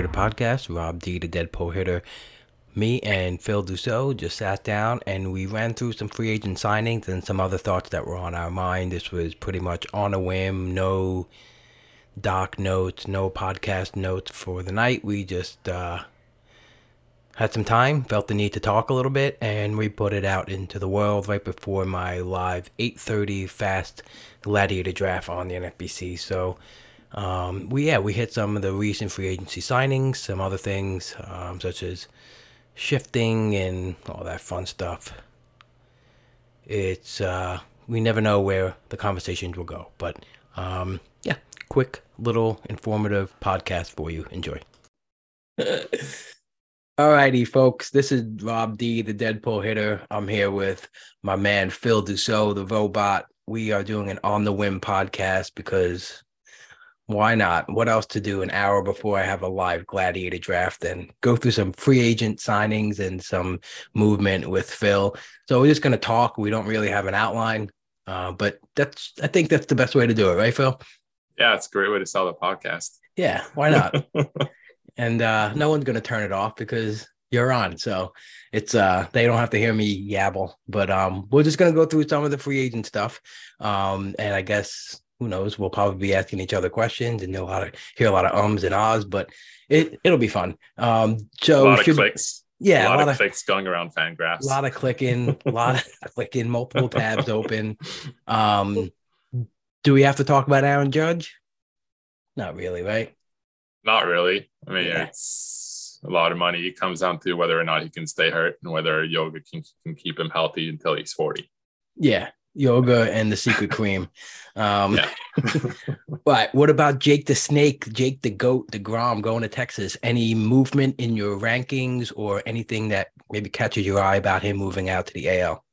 Hitter Podcast. Rob D, the Deadpool Hitter. Me and Phil Dussault just sat down and we ran through some free agent signings and some other thoughts that were on our mind. This was pretty much on a whim, no doc notes, no podcast notes for the night. We just uh, had some time, felt the need to talk a little bit, and we put it out into the world right before my live 8:30 fast gladiator draft on the NFBC. So um, we yeah we hit some of the recent free agency signings, some other things um, such as shifting and all that fun stuff. It's uh, we never know where the conversations will go, but um, yeah, quick little informative podcast for you. Enjoy. Alrighty, folks. This is Rob D, the Deadpool hitter. I'm here with my man Phil Dussault, the robot. We are doing an on the whim podcast because why not? What else to do an hour before I have a live gladiator draft and go through some free agent signings and some movement with Phil. So we're just going to talk. We don't really have an outline, uh, but that's I think that's the best way to do it, right, Phil? Yeah, it's a great way to sell the podcast. Yeah, why not? and uh, no one's going to turn it off because you're on. So it's uh they don't have to hear me yabble. But um we're just gonna go through some of the free agent stuff. Um and I guess who knows, we'll probably be asking each other questions and know how to hear a lot of ums and ahs, but it it'll be fun. Um so a lot of clicks. Yeah, a lot, a lot of, of- clicks going around fan graphs. a lot of clicking, a lot of clicking, multiple tabs open. Um do we have to talk about Aaron Judge? Not really, right? Not really. I mean, Yeah. it's a lot of money. It comes down to whether or not he can stay hurt and whether yoga can, can keep him healthy until he's 40. Yeah, yoga and the secret cream. Um, but what about Jake the Snake, Jake the Goat, deGrom going to Texas? Any movement in your rankings or anything that maybe catches your eye about him moving out to the AL?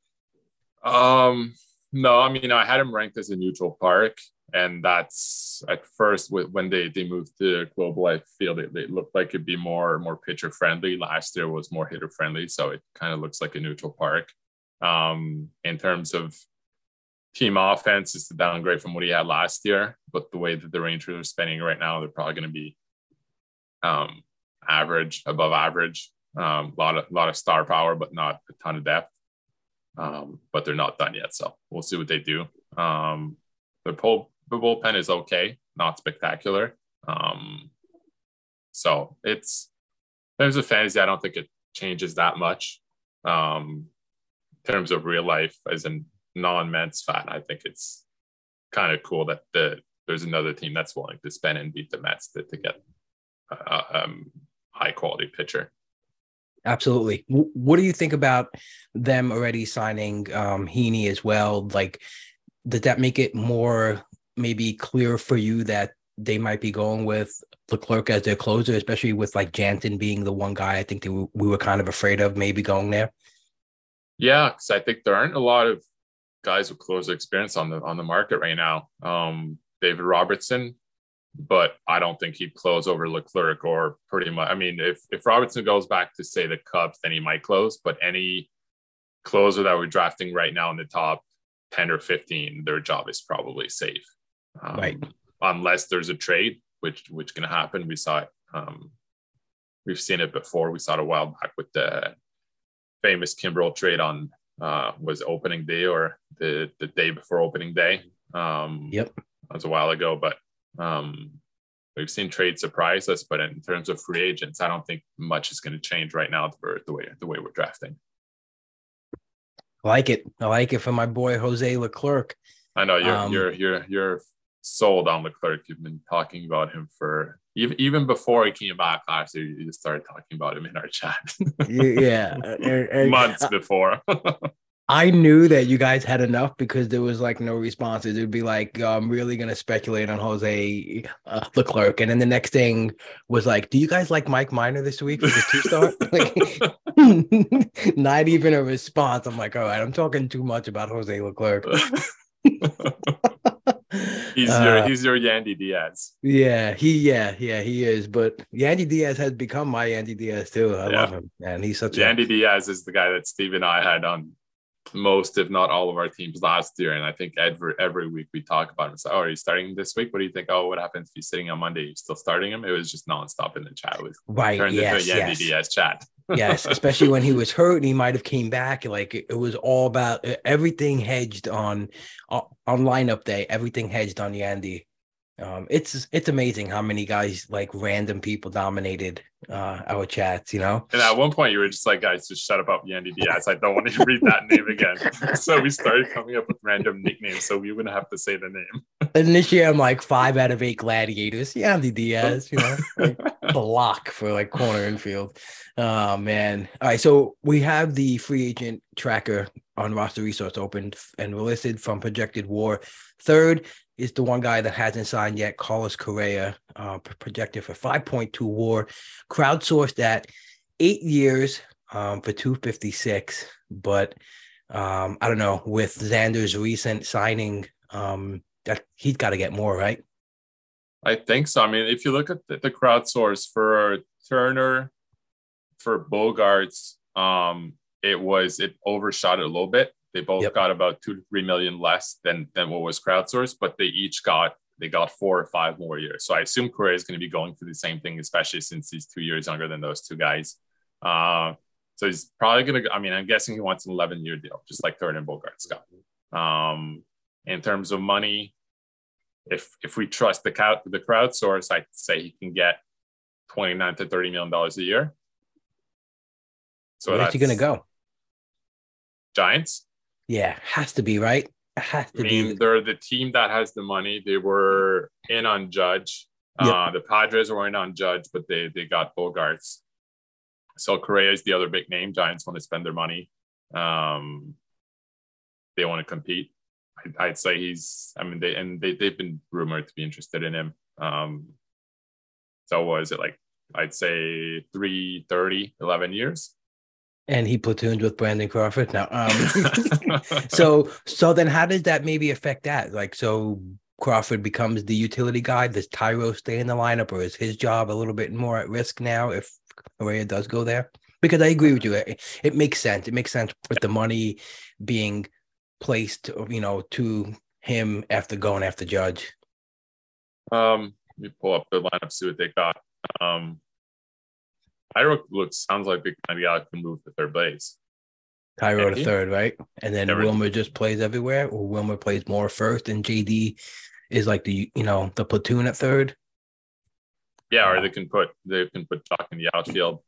Um, no, I mean, I had him ranked as a neutral park. And that's at first with when they, they moved to global, I feel that they looked like it'd be more more pitcher friendly. Last year was more hitter friendly, so it kind of looks like a neutral park. Um, in terms of team offense, is a downgrade from what he had last year. But the way that the Rangers are spending right now, they're probably going to be um, average, above average. Um, a lot of lot of star power, but not a ton of depth. Um, but they're not done yet, so we'll see what they do. Um, the pull the bullpen is okay, not spectacular. Um, so it's in terms of fantasy, I don't think it changes that much. Um, in terms of real life, as a non-Mets fan, I think it's kind of cool that the there's another team that's willing to spend and beat the Mets to, to get a um, high quality pitcher. Absolutely. W- what do you think about them already signing um, Heaney as well? Like, did that make it more maybe clear for you that they might be going with Leclerc as their closer, especially with like Jansen being the one guy I think that we we were kind of afraid of maybe going there? Yeah, because I think there aren't a lot of guys with closer experience on the on the market right now. Um, David Robertson, but I don't think he'd close over Leclerc or pretty much. I mean, if if Robertson goes back to say the Cubs, then he might close. But any closer that we're drafting right now in the top ten or fifteen, their job is probably safe, um, Right. Unless there's a trade, which which can happen. We saw it. Um, we've seen it before. We saw it a while back with the famous Kimbrel trade on uh, was opening day or the the day before opening day. Um, Yep. that was a while ago, but um, we've seen trade surprise us, but in terms of free agents, I don't think much is going to change right now for the way the way we're drafting. I like it. I like it for my boy Jose Leclerc. I know you're Um, you're you're you're sold on Leclerc. You've been talking about him for even even before he came back last year. You just started talking about him in our chat yeah, and- and er, er, er, months before. I knew that you guys had enough because there was like no responses. It'd be like, "Oh, I'm really gonna speculate on Jose uh, Leclerc, and then the next thing was like, "Do you guys like Mike Minor this week for the two star?" like, not even a response. I'm like, all right, I'm talking too much about Jose Leclerc. He's your Uh, he's your Yandy Diaz. Yeah, he yeah, yeah, he is. But Yandy Diaz has become my Yandy Diaz too. I Yeah. love him. And he's such a Yandy Diaz is the guy that Steve and I had on most, if not all, of our teams last year. And I think every every week we talk about him. So, oh, are you starting this week? What do you think? Oh, what happens if he's sitting on Monday? You still starting him? It was just nonstop in the chat. It was right. turned Yes, into a Yandy yes. Diaz chat. Yes, especially when he was hurt and he might have came back. Like it, it was all about everything hedged on on on lineup day. Everything hedged on Yandy. Um, it's it's amazing how many guys like random people dominated uh, our chats. You know, And at one point, you were just like, guys, just shut up about Yandy Diaz. I don't want to read that name again. So we started coming up with random nicknames so we wouldn't have to say the name. and this year I'm like five out of eight gladiators. Yandy Diaz. You know, like, the lock for like corner infield. Oh man. All right. So we have the free agent tracker on roster resource opened and listed from projected war. Third is the one guy that hasn't signed yet, Carlos Correa, uh, projected for 5.2 war, crowdsourced at eight years um, for 256. But um, I don't know, with Xander's recent signing, um, that he's got to get more, right? I think so. I mean, if you look at the, the crowdsource for Turner, for Bogaerts, um, it was it overshot it a little bit. They both Yep. got about two to three million less than than what was crowdsourced, but they each got they got four or five more years. So I assume Correa is going to be going for the same thing, especially since he's two years younger than those two guys. Uh, so he's probably going to. I mean, I'm guessing he wants an 11 year deal, just like Turner and Bogaerts got. Um, in terms of money, if if we trust the crowd the crowdsource, I'd say he can get 29 to 30 million dollars a year. So Where's he gonna go? Giants. Yeah, has to be right. It has I mean, be. they're the team that has the money. They were in on Judge. Yep. Uh, the Padres were in on Judge, but they they got Bogaerts. So Correa is the other big name. Giants want to spend their money. Um, they want to compete. I'd, I'd say he's. I mean, they and they they've been rumored to be interested in him. Um, so what is it like? I'd say 330, 11 years. And he platoons with Brandon Crawford. Now, um, so so then how does that maybe affect that? Like, so Crawford becomes the utility guy. Does Thairo stay in the lineup, or is his job a little bit more at risk now if Correa does go there? Because I agree with you. It, it makes sense. It makes sense with the money being placed, you know, to him after going after Judge. Um, let me pull up the lineup, see what they got. Um, Thairo looks sounds like of guy who can move to third base. Thairo to third, right? And then Wilmer just plays everywhere, or Wilmer plays more first, and JD is like the you know the platoon at third. Yeah, or they can put they can put Joc in the outfield.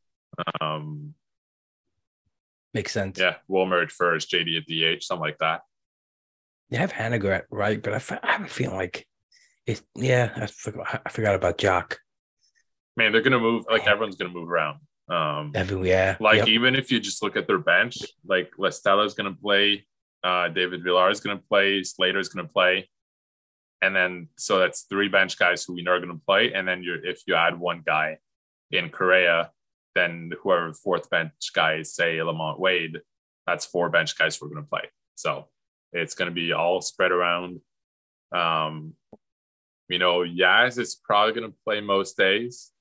Um, Makes sense. yeah, Wilmer at first, JD at DH, something like that. They have Haniger right, but I, I have a feeling like it's yeah. I forgot, I forgot about Joc. Man, they're gonna move like everyone's gonna move around. Um, Everywhere. like Yep. even if you just look at their bench, like La Stella's gonna play, uh, David Villar is gonna play, Slater's gonna play, and then so that's three bench guys who we know are gonna play, and then you're if you add one guy in Correa, then whoever fourth bench guy is, say LaMonte Wade, that's four bench guys who are gonna play. So it's gonna be all spread around. Um, you know, Yaz is probably gonna play most days.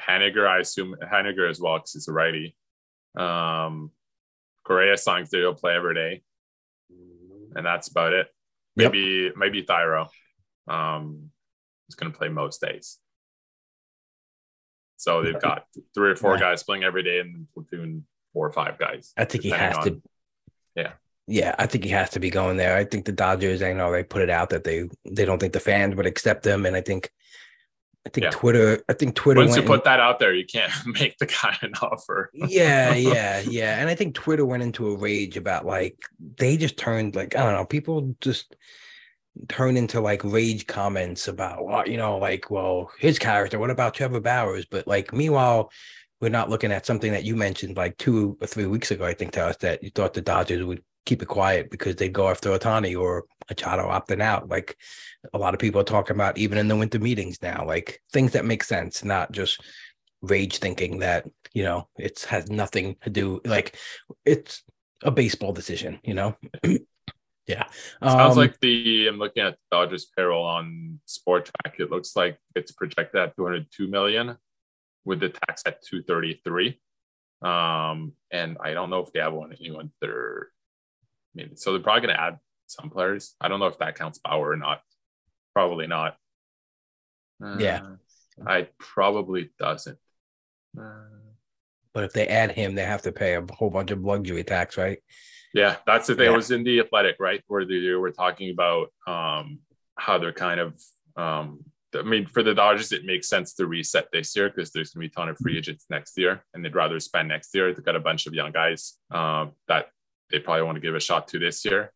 Haniger, I assume Haniger as well because he's a righty. Um, Correa songs that he'll play every day, and that's about it. Yep. Maybe maybe Thairo. Um, he's going to play most days. So they've got three or four Yeah. guys playing every day, and platoon four or five guys. I think he has on- to. Yeah. Yeah, I think he has to be going there. I think the Dodgers, I know they put it out that they they don't think the fans would accept him, and I think I think Yeah. Twitter. I think Twitter. Once you put that out there, you can't make the guy an offer. yeah, yeah, yeah. And I think Twitter went into a rage about like they just turned like I don't know, people just turn into like rage comments about well, you know, like, well, his character, what about Trevor Bauer's? But like meanwhile, we're not looking at something that you mentioned like two or three weeks ago, I think to us that you thought the Dodgers would keep it quiet because they'd go after Ohtani or Machado opting out. Like a lot of people are talking about even in the winter meetings now, like things that make sense, not just rage thinking that you know it's has nothing to do like it's a baseball decision you know yeah Sounds Um, like the I'm looking at Dodgers payroll on Spotrac. It looks like it's projected at 202 million, with the tax at 233. Um, and I don't know if they have one anyone they're I mean, so they're probably gonna add some players. I don't know if that counts Bauer or not. Probably not. Yeah. Uh, I probably doesn't. Uh, but if they add him they have to pay a whole bunch of luxury tax right Yeah, that's the thing. Yeah. It was in the athletic, right? Where they were talking about um, how they're kind of um, I mean, for the Dodgers, it makes sense to reset this year because there's gonna be a ton of free agents next year, and they'd rather spend next year. They've got a bunch of young guys um, that they probably want to give a shot to this year.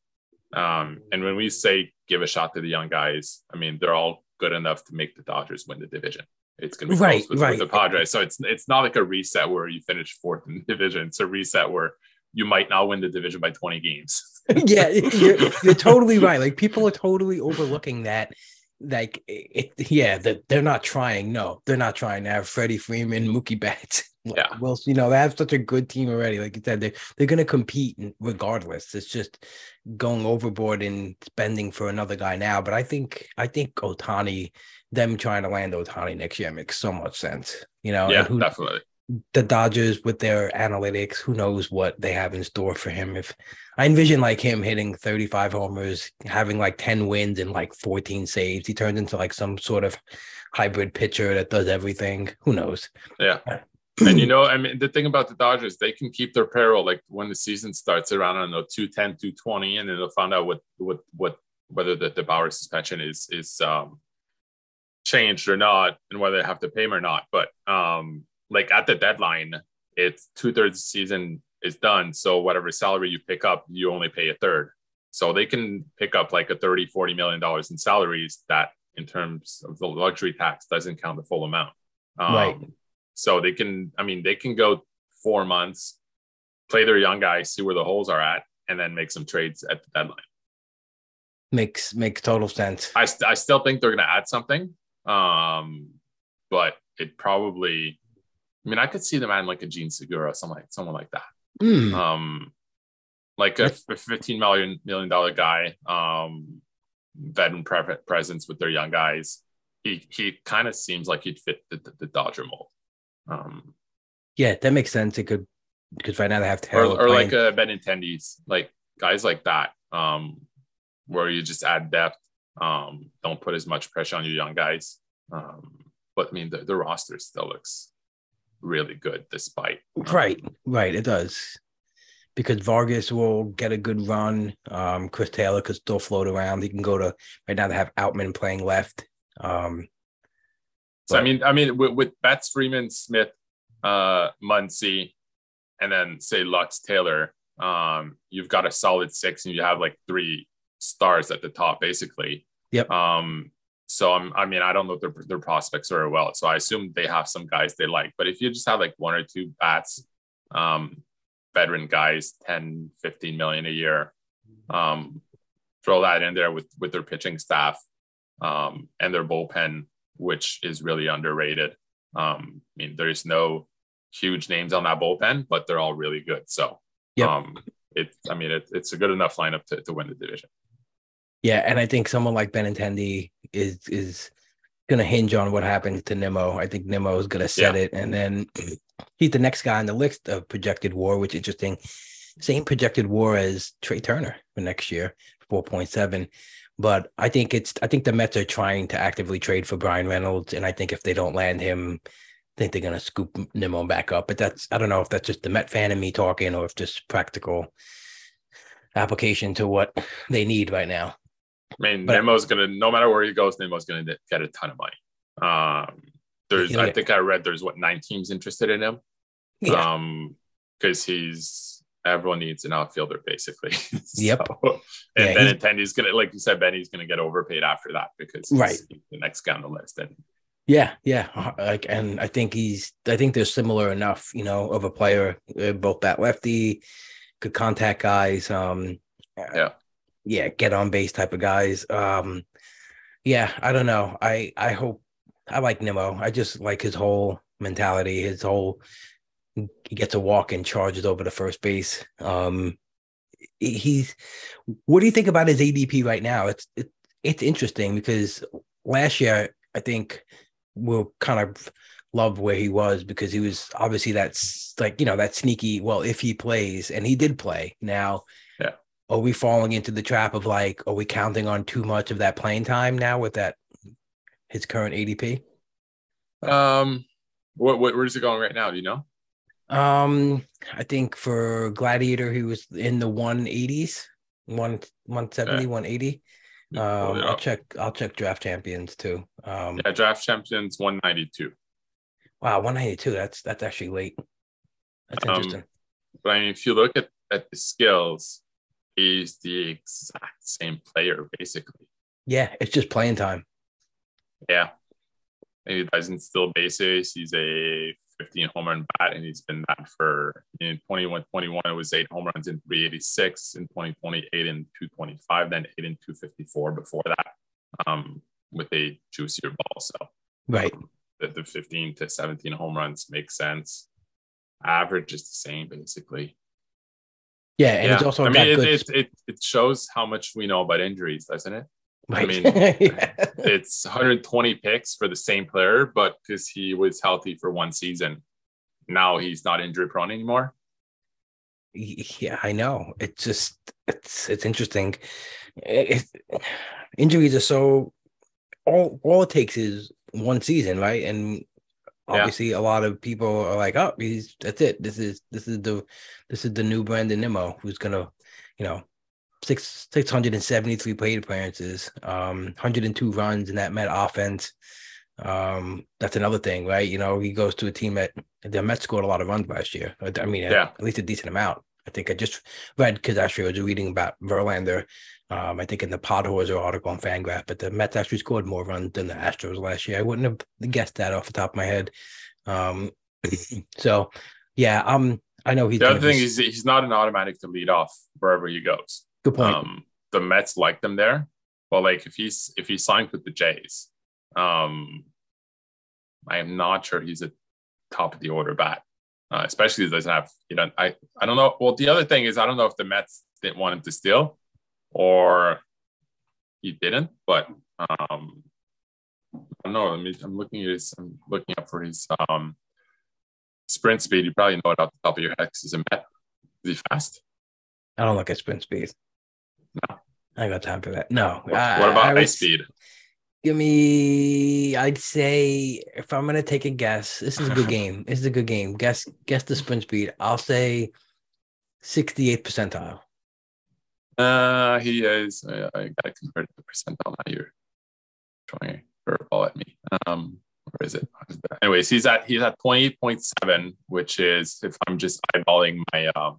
Um, and when we say give a shot to the young guys, I mean they're all good enough to make the Dodgers win the division. It's gonna be Right, close with, right. with the Padres, so it's it's not like a reset where you finish fourth in the division. It's a reset where you might not win the division by 20 games. yeah you're, you're totally right like people are totally overlooking that like it, yeah that they're not trying no they're not trying to have freddie freeman mookie betts Yeah. well you know they have such a good team already like you said they're, they're going to compete regardless it's just going overboard and spending for another guy now but i think i think ohtani them trying to land ohtani next year makes so much sense you know yeah, who, definitely. the Dodgers with their analytics, who knows what they have in store for him. If I envision like him hitting 35 homers, having like 10 wins and like 14 saves, he turns into like some sort of hybrid pitcher that does everything. Who knows? Yeah. And you know, I mean, the thing about the Dodgers, they can keep their payroll like when the season starts around, I don't know, 210, 220, and then they'll find out what, what, what, whether the, the Bauer suspension is, is, um, changed or not, and whether they have to pay him or not. But, um, like at the deadline, it's two thirds of the season is done. So whatever salary you pick up, you only pay a third. So they can pick up like a 30, 40 million dollars in salaries that in terms of the luxury tax doesn't count the full amount. Um, Right. So they can, I mean, they can go four months, play their young guys, see where the holes are at, and then make some trades at the deadline. Makes makes total sense. I, st- I still think they're going to add something, um, but it probably, I mean, I could see them adding like a Jean Segura, something like someone like that. Hmm. Um, like a, a 15 million million dollar guy, um, veteran pre- presence with their young guys. He he kind of seems like he'd fit the, the, the Dodger mold. Um, Yeah, that makes sense. It could because right now they have or, Taylor or like a Benintendi's, like guys like that, um, where you just add depth, um, don't put as much pressure on your young guys. Um, but I mean, the, the roster still looks really good despite. um, Right, right. It does. Because Vargas will get a good run. Um, Chris Taylor could still float around. He can go to right now they have Outman playing left. Um, So I mean, I mean, with, with Betts, Freeman, Smith, uh, Muncy, and then say Lux, Taylor, um, you've got a solid six, and you have like three stars at the top, basically. Yep. Um, so I'm, I mean, I don't know their their prospects very well, so I assume they have some guys they like. But if you just have like one or two bats, um, veteran guys, 10, 15 million a year, um, throw that in there with with their pitching staff, um, and their bullpen which is really underrated. Um, I mean, there's no huge names on that bullpen, but they're all really good. So, Yep. um, it, I mean, it, it's a good enough lineup to, to win the division. yeah, and I think someone like Benintendi is is gonna hinge on what happens to Nimmo. I think Nimmo is gonna set it, and then he's the next guy on the list of projected WAR, which is interesting. Same projected WAR as Trea Turner for next year, four point seven. But I think it's I think the Mets are trying to actively trade for Bryan Reynolds, and I think if they don't land him, I think they're gonna scoop Nimmo back up. But that's I don't know if that's just the Met fan in me talking, or if just practical application to what they need right now. I mean, But- Nimmo's gonna no matter where he goes, Nimmo's gonna get a ton of money. Um, there's. I think I read there's what nine teams interested in him. Yeah. Um, because he's everyone needs an outfielder basically. Yep. So- and Yeah, then he's- Attendee's gonna, like you said, Benny's gonna get overpaid after that because he's Right. the next guy on the list. And Yeah, yeah. uh, Like, and I think he's. I think they're similar enough, you know, of a player. uh, Both bat lefty, could contact guys. Um, Yeah. yeah, get on base type of guys. Um, yeah, I don't know. I I hope I like Nimmo. I just like his whole mentality. His whole gets a walk and charges over the first base. Um, he's. What do you think about his ADP right now? It's it, it's interesting because last year I think we'll kind of love where he was because he was obviously that's like you know that sneaky. Well, if he plays, and he did play. Now, Yeah. are we falling into the trap of like, are we counting on too much of that playing time now with that his current ADP? um, what, what where's it going right now? Do you know? Um, I think for Gladiator, he was in the 180s, one 170, 180. Pull Um, I'll check. I'll check draft champions too. Um, Yeah, draft champions 192. wow, 192. That's that's actually late. That's Um, interesting. But I mean, if you look at, at the skills, he's the exact same player basically. yeah, it's just playing time. Yeah. And he doesn't steal bases. He's a 15 home run bat, and he's been that for in 21 21. It was eight home runs in 386, in 2020, eight in 225, then eight in 254 before that, um, with a juicier ball. So Right. um, the, the 15 to 17 home runs makes sense. Average is the same basically. Yeah, and yeah. it's also I mean, it, good. it, it, it shows how much we know about injuries, doesn't it? Right. mean, yeah. it's 120 picks for the same player, but because he was healthy for one season, now he's not injury prone anymore. yeah, I know. It's just it's it's interesting. It, it- injuries are so all all it takes is one season, right? And Yeah. obviously, a lot of people are like, "Oh, he's that's it. This is this is the this is the new Brandon Nimmo who's gonna, you know." Six six hundred and seventy three plate appearances, um, hundred and two runs in that Met offense. Um, that's another thing, right? You know, he goes to a team that the Mets scored a lot of runs last year. I mean, Yeah. at least a decent amount. I think I just read because actually I was reading about Verlander. Um, I think in the Podhorzer article on Fangraph, but the Mets actually scored more runs than the Astros last year. I wouldn't have guessed that off the top of my head. Um, so yeah, um, I know he's The other thing is he's not an automatic to lead off wherever he goes. Good point. Um, the Mets like them there, but like if he's if he signed with the Jays, um, I am not sure he's a top of the order bat. Uh, especially if he doesn't have you know I I don't know. Well, the other thing is I don't know if the Mets didn't want him to steal or he didn't, but um, I don't know. I mean, I'm looking at his. I'm looking up for his um sprint speed. You probably know it off the top of your head. 'cause He's a Met. Is he fast? I don't look at sprint speed. No. I got time for that. No. What, I- what about I ice speed? Give me. I'd say if I'm gonna take a guess, this is a good game. This is a good game. Guess guess the sprint speed. I'll say 68th percentile. Uh, he is. Uh, I gotta convert the percentile now. You're throwing a curveball at me. Um, where is it? Anyways, he's at he's at twenty eight point seven, which is if I'm just eyeballing my um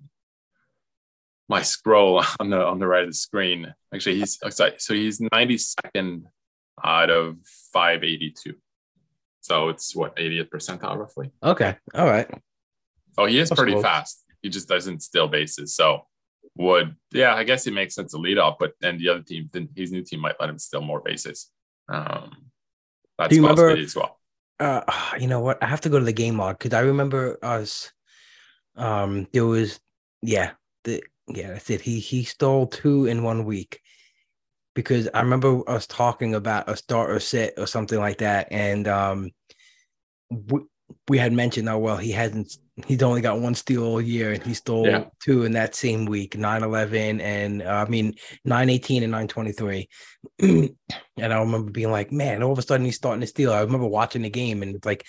my scroll on the on the right of the screen. Actually, he's sorry, so he's ninety second out of five eighty two. So it's what 80th percentile roughly. Okay. All right. Oh, he is That's pretty close. fast. He just doesn't steal bases. So would yeah, I guess it makes sense to lead off, but then the other team, then his new team might let him steal more bases. Um, that's Do you remember- as well. uh you know what i have to go to the game log because i remember us um there was yeah the yeah that's it he he stole two in one week because i remember us talking about a starter set or something like that and um we, we had mentioned oh well he hasn't he's only got one steal all year and he stole Yeah. two in that same week 9-11 and uh, i mean 9-18 and 9-23 and I remember being like, man, all of a sudden he's starting to steal. I remember watching the game and it's like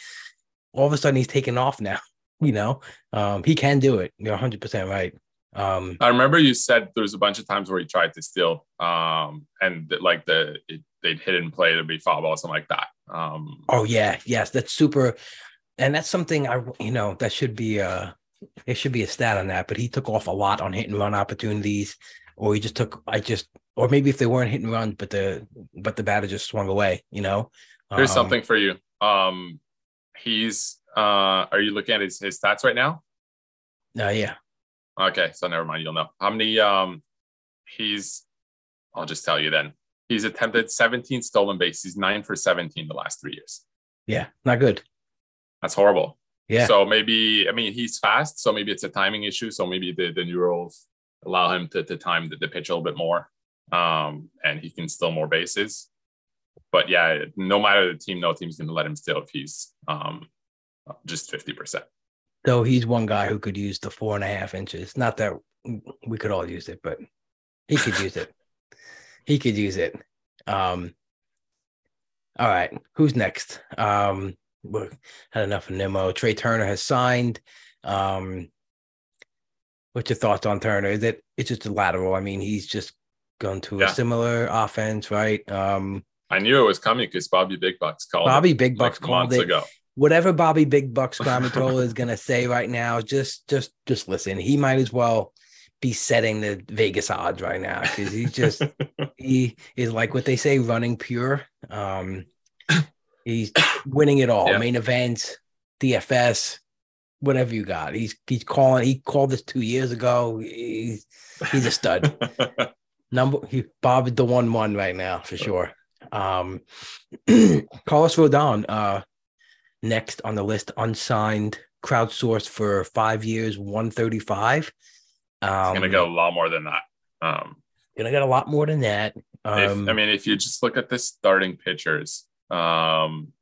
all of a sudden he's taking off now. You know, um, he can do it. You're 100 percent right. Um, I remember you said there was a bunch of times where he tried to steal, um, and that, like the it, they'd hit and play, there'd be foul ball, something like that. Um, Oh yeah, yes, that's super, and that's something I you know that should be uh it should be a stat on that. But he took off a lot on hit and run opportunities, or he just took I just or maybe if they weren't hit and run, but the but the batter just swung away. You know, here's Um, something for you. Um, he's uh, are you looking at his, his stats right now? Uh, yeah, Okay, so never mind. You'll know how many. Um, he's. I'll just tell you then. He's attempted 17 stolen bases, nine for 17 the last three years. yeah, not good. That's horrible. Yeah. So maybe I mean he's fast, so maybe it's a timing issue. So maybe the the neurals allow him to, to time the, the pitch a little bit more, um, and he can steal more bases. But yeah, no matter the team, no team's going to let him steal if he's um, just 50 percent. Though he's one guy who could use the four and a half inches. Not that we could all use it, but he could use it. He could use it. Um, all right, who's next? Um, we had enough of Nimmo. Trea Turner has signed. Um, what's your thoughts on Turner? Is it it's just a lateral? I mean, he's just gone to Yeah. a similar offense, right? Um, I knew it was coming because Bobby Big Bucks called. Bobby Big Bucks like, called months it. ago. Whatever Bobby Big Bucks Gramatola is gonna say right now, just just just listen. He might as well be setting the Vegas odds right now because he just he is like what they say, running pure. Um, he's winning it all, Yeah. main events, DFS, whatever you got. He's he's calling. He called this two years ago. He's he's a stud. Number he Bob is the one one right now for sure. Um Carlos Rodon, uh next on the list, unsigned, crowdsourced for five years, 135. Um gonna go a lot more than that. Um, gonna get a lot more than that. if, Um I mean, if you just look at the starting pitchers, um,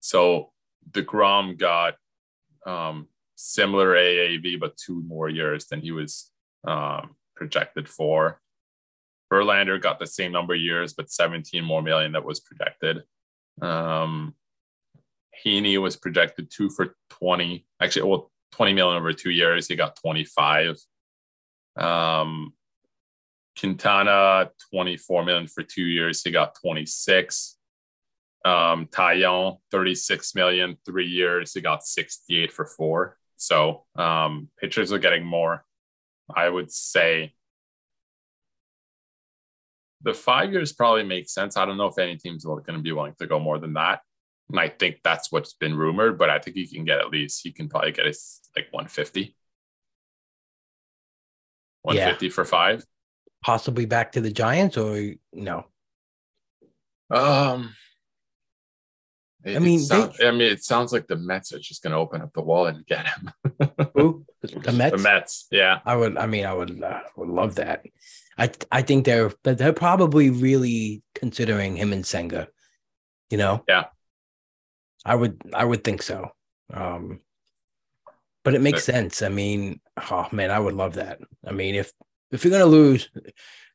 so deGrom got um, similar AAV, but two more years than he was um, projected for. Verlander got the same number of years, but 17 more million that was projected. Um, Heaney was projected two for 20, actually, well, 20 million over two years. He got 25. Um, Quintana, 24 million for two years. He got 26. Um, Taillon, 36 million, three years. He got 68 for four. So um, pitchers are getting more. I would say the five years probably makes sense. I don't know if any teams going to be willing to go more than that. And I think that's what's been rumored, but I think he can get at least, he can probably get his like 150. 150 for five. possibly back to the Giants or no? Um, it- I mean, it sound- I mean, it sounds like the Mets are just going to open up the wall and get him. Who? The Mets? The Mets, yeah, I would. I mean, I would. Uh, would love that. I. I think they're. But they're probably really considering him and Senga. You know. Yeah. I would. I would think so. Um. But it makes sense. I mean, oh man, I would love that. I mean, if if you're gonna lose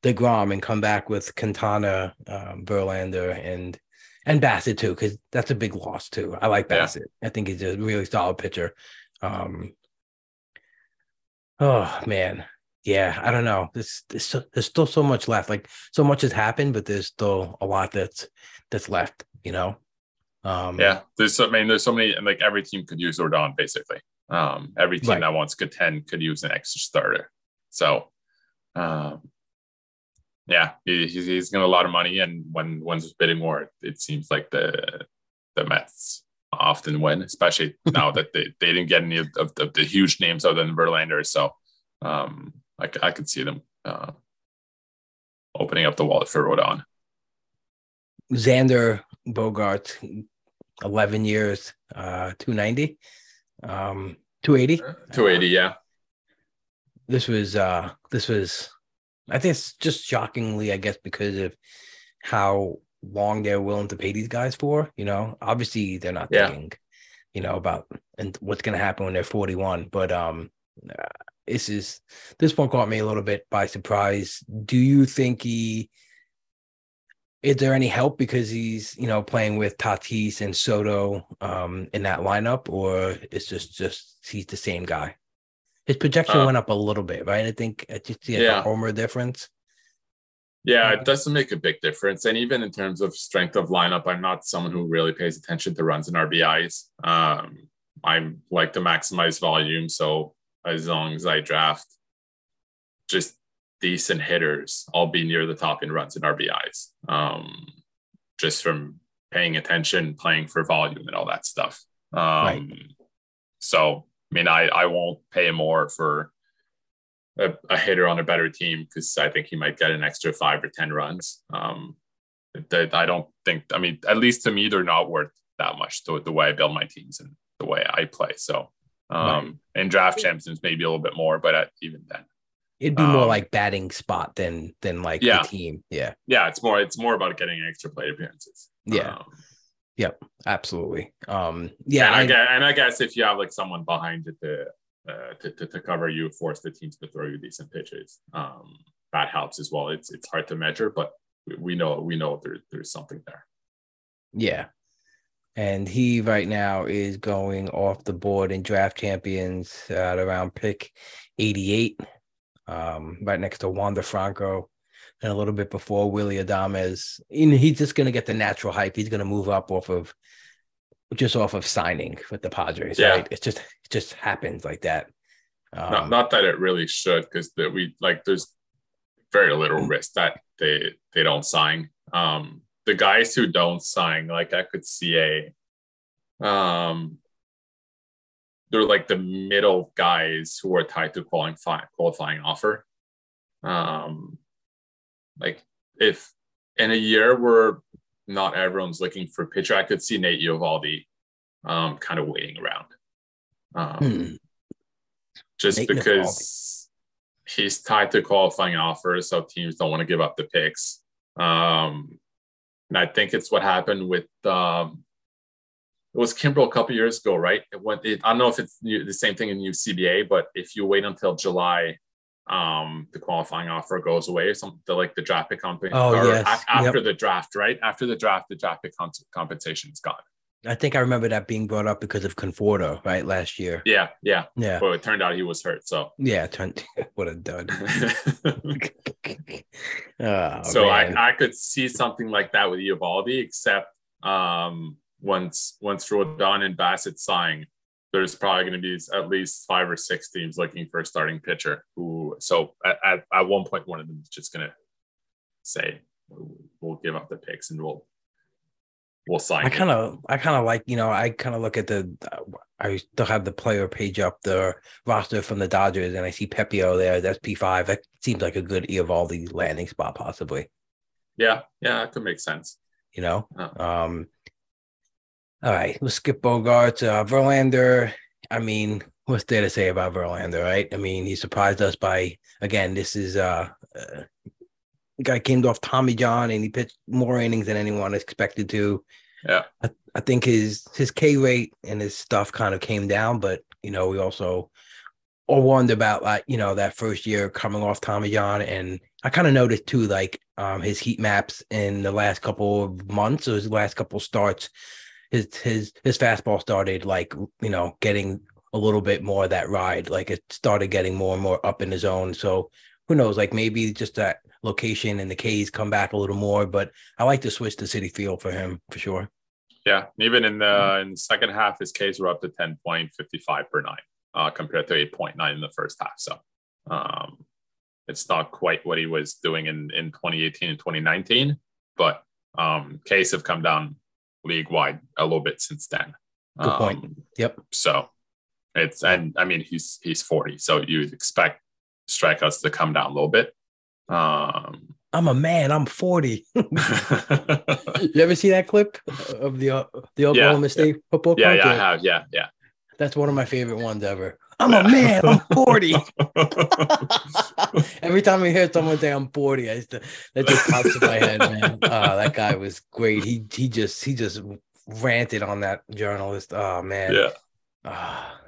deGrom and come back with Quintana, um, Verlander, and and Bassitt too, because that's a big loss too. I like Yeah. Bassitt. I think he's a really solid pitcher. Um, oh man, yeah. I don't know. There's there's, there's still so much left. Like so much has happened, but there's still a lot that's that's left. You know. Um, yeah. There's so I mean, there's so many, and like every team could use Ordon basically. Um, every team Right. that wants to contend could use an extra starter. So, um, yeah, he, he's he's got a lot of money, and when one's bidding more, it seems like the the Mets often win, especially now that they, they didn't get any of, of, of the huge names other than Verlander. So, um, I, I could see them uh, opening up the wallet for Rodon. Xander Bogart, 11 years, uh, 290, um, 280. 280, yeah. This was, uh, this was, I think it's just shockingly, I guess, because of how long they're willing to pay these guys for. You know, obviously they're not Yeah. thinking, you know, about and what's going to happen when they're 41. But um, uh, this is this one caught me a little bit by surprise. Do you think he? Is there any help because he's you know playing with Tatis and Soto um, in that lineup, or it's just just he's the same guy? His projection Uh, went up a little bit, right? I think I just see yeah. a homer difference. Yeah, it doesn't make a big difference. And even in terms of strength of lineup, I'm not someone who really pays attention to runs and RBIs. Um, I like to maximize volume. So as long as I draft just decent hitters, I'll be near the top in runs and RBIs. Um, just from paying attention, playing for volume and all that stuff. Um, right. So, I mean, I, I won't pay more for a, a hitter on a better team because I think he might get an extra five or 10 runs. Um, that I don't think, I mean, at least to me, they're not worth that much the, the way I build my teams and the way I play. So, um, right. in draft champions, maybe a little bit more, but even then, it'd be more um, like batting spot than than like yeah. the team. Yeah, yeah, it's more it's more about getting extra plate appearances. Yeah, um, yep, absolutely. Um, yeah, and I, I, guess, and I guess if you have like someone behind it to uh, to, to, to, cover you, force the teams to throw you decent pitches. Um, that helps as well. It's it's hard to measure, but we know we know there, there's something there. Yeah, and he right now is going off the board in draft champions at around pick 88, um, right next to Wander Franco, and a little bit before Willie Adames. And he's just going to get the natural hype. He's going to move up off of just off of signing with the Padres. Yeah. Right? It just it just happens like that. Um, not, not that it really should, because that we like there's very little mm. risk that they they don't sign. Um, the guys who don't sign, like I could see a, um, they're like the middle guys who are tied to qualifying qualifying offer. Um, like if in a year where not everyone's looking for pitcher. I could see Nate Eovaldi um, kind of waiting around. Um, hmm. Just Nate because he's tied to qualifying offers, so teams don't want to give up the picks. Um, and I think it's what happened with um, it was Kimbrel a couple years ago, right? It went, it, I don't know if it's the same thing in UCBA, but if you wait until July um the qualifying offer goes away or something like the draft pick company oh yes. A- after yep. the draft right? After the draft the draft pick compensation is gone. I think i remember that being brought up because of conforto right last year. Yeah yeah. Yeah. But it turned out he was hurt so. Yeah turned what a dud. Oh, so I, I could see something like that with Eovaldi except um once once Rodon and Bassitt sign there's probably going to be at least five or six teams looking for a starting pitcher who so at, at, at one point one of them is just going to say we'll give up the picks and we'll we'll sign i kind of i kind of like you know i kind of look at the i still have the player page up the roster from the dodgers and i see Pepiot there that's p5 that seems like a good Eovaldi landing spot possibly. Yeah yeah that could make sense. You know? Oh. um all right, let's skip Bogaerts. Uh, Verlander, I mean, what's there to say about Verlander, right? I mean, he surprised us by, again, this is uh, uh guy came off Tommy John and he pitched more innings than anyone expected to. Yeah. I, I think his his K rate and his stuff kind of came down, but you know, we also all wondered about like, you know, that first year coming off Tommy John. And I kind of noticed too, like um his heat maps in the last couple of months or his last couple starts his his his fastball started like you know getting a little bit more of that ride. Like it started getting more and more up in his zone. So who knows? Like maybe just that location and the K's come back a little more. But I like to switch to Citi Field for him for sure. Yeah, even in the in the second half, his K's were up to ten point fifty five per nine, uh, compared to eight point nine in the first half. So um, it's not quite what he was doing in in 2018 and 2019, but um, K's have come down league wide a little bit since then. Good um, point. Yep. So it's and I mean he's he's 40, so you'd expect strikeouts to come down a little bit. Um I'm a man. I'm 40. you ever see that clip of the uh, the Oklahoma yeah, State yeah. football? Yeah, yeah, I have. Yeah, yeah. That's one of my favorite ones ever. I'm a man. I'm 40. Every time I hear someone say I'm 40, I just, that just pops in my head, man. Uh, that guy was great. He he just he just ranted on that journalist. Oh man. Yeah. Oh,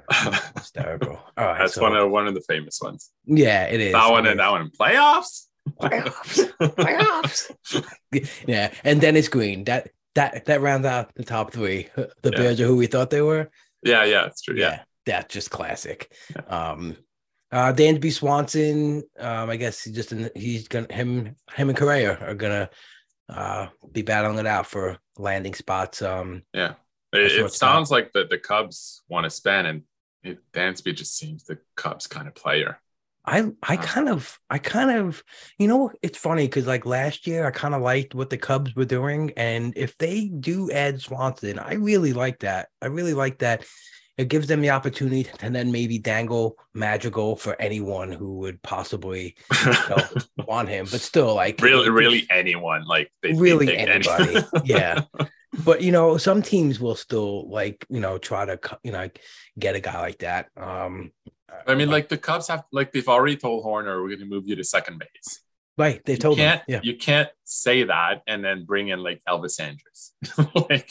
hysterical. All right. That's so, one of one of the famous ones. Yeah, it is. That one and that one in playoffs. Playoffs. playoffs. yeah. And Dennis Green. That that that rounds out the top three. The yeah. Bears are who we thought they were. Yeah, yeah, it's true. Yeah. yeah that's just classic. Um, Uh, Dansby Swanson, um, I guess he just he's gonna him him and Correa are gonna uh, be battling it out for landing spots. Um, yeah, it, it sounds like the the Cubs want to spend, and it, Dansby just seems the Cubs kind of player. I I kind of I kind of you know it's funny because like last year I kind of liked what the Cubs were doing, and if they do add Swanson, I really like that. I really like that. It gives them the opportunity to then maybe dangle Madrigal for anyone who would possibly you know, want him, but still like really, really anyone like they really anybody, yeah. But you know, some teams will still like you know try to you know get a guy like that. Um, I mean, like the Cubs have like they've already told Hoerner we're going to move you to second base. Right, they told you can't, him. Yeah. You can't say that and then bring in like Elvis Andrus. like,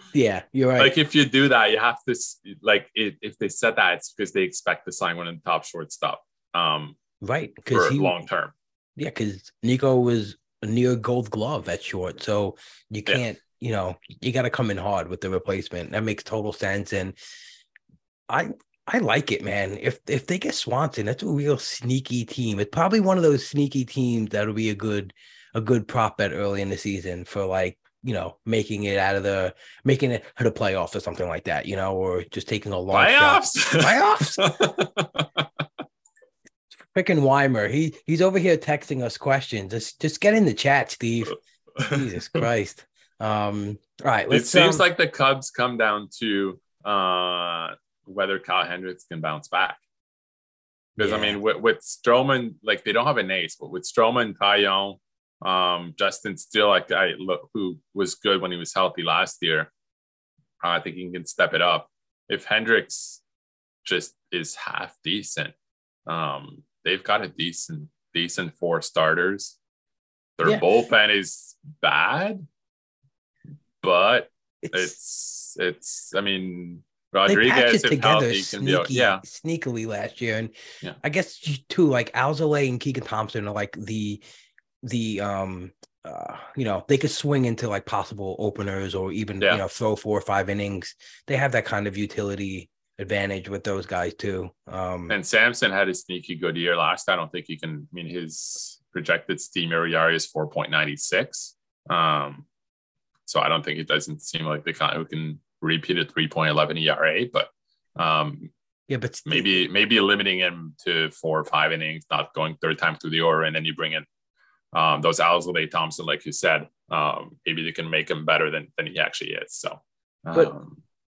yeah, you're right. Like if you do that, you have to like it, if they said that, it's because they expect to sign one of the top shortstop. Um, right, because long term. Yeah, because Nico was a near Gold Glove at short, so you can't. Yeah. You know, you got to come in hard with the replacement. That makes total sense, and I I like it, man. If if they get Swanson, that's a real sneaky team. It's probably one of those sneaky teams that'll be a good a good prop bet early in the season for like you know making it out of the making it to the playoffs or something like that, you know, or just taking a long playoffs. Playoffs. Freaking Weimer, he he's over here texting us questions. Just just get in the chat, Steve. Jesus Christ. Um, all right. It seems um, like the Cubs come down to uh whether Kyle Hendricks can bounce back. Because yeah. I mean, with, with Stroman, like they don't have an ace, but with Stroman, Taillon, um, Justin Steele, like I look, who was good when he was healthy last year, uh, I think he can step it up. If Hendricks just is half decent, um, they've got a decent, decent four starters. Their yeah. bullpen is bad, but it's, it's, it's I mean, Rodriguez they together healthy, sneaky, be, yeah. sneakily last year, and yeah. I guess too like Alzolay and Keegan Thompson are like the the um uh, you know they could swing into like possible openers or even yeah. you know throw four or five innings. They have that kind of utility advantage with those guys too. Um, and Sampson had a sneaky good year last. I don't think he can. I mean, his projected steam ERA is four point ninety six. Um, so I don't think it doesn't seem like the kind who can repeated 3.11 ERA, but um, yeah, but maybe maybe limiting him to four or five innings, not going third time through the order, and then you bring in um, those Alzolay Thompson, like you said, um, maybe they can make him better than than he actually is. So, um, but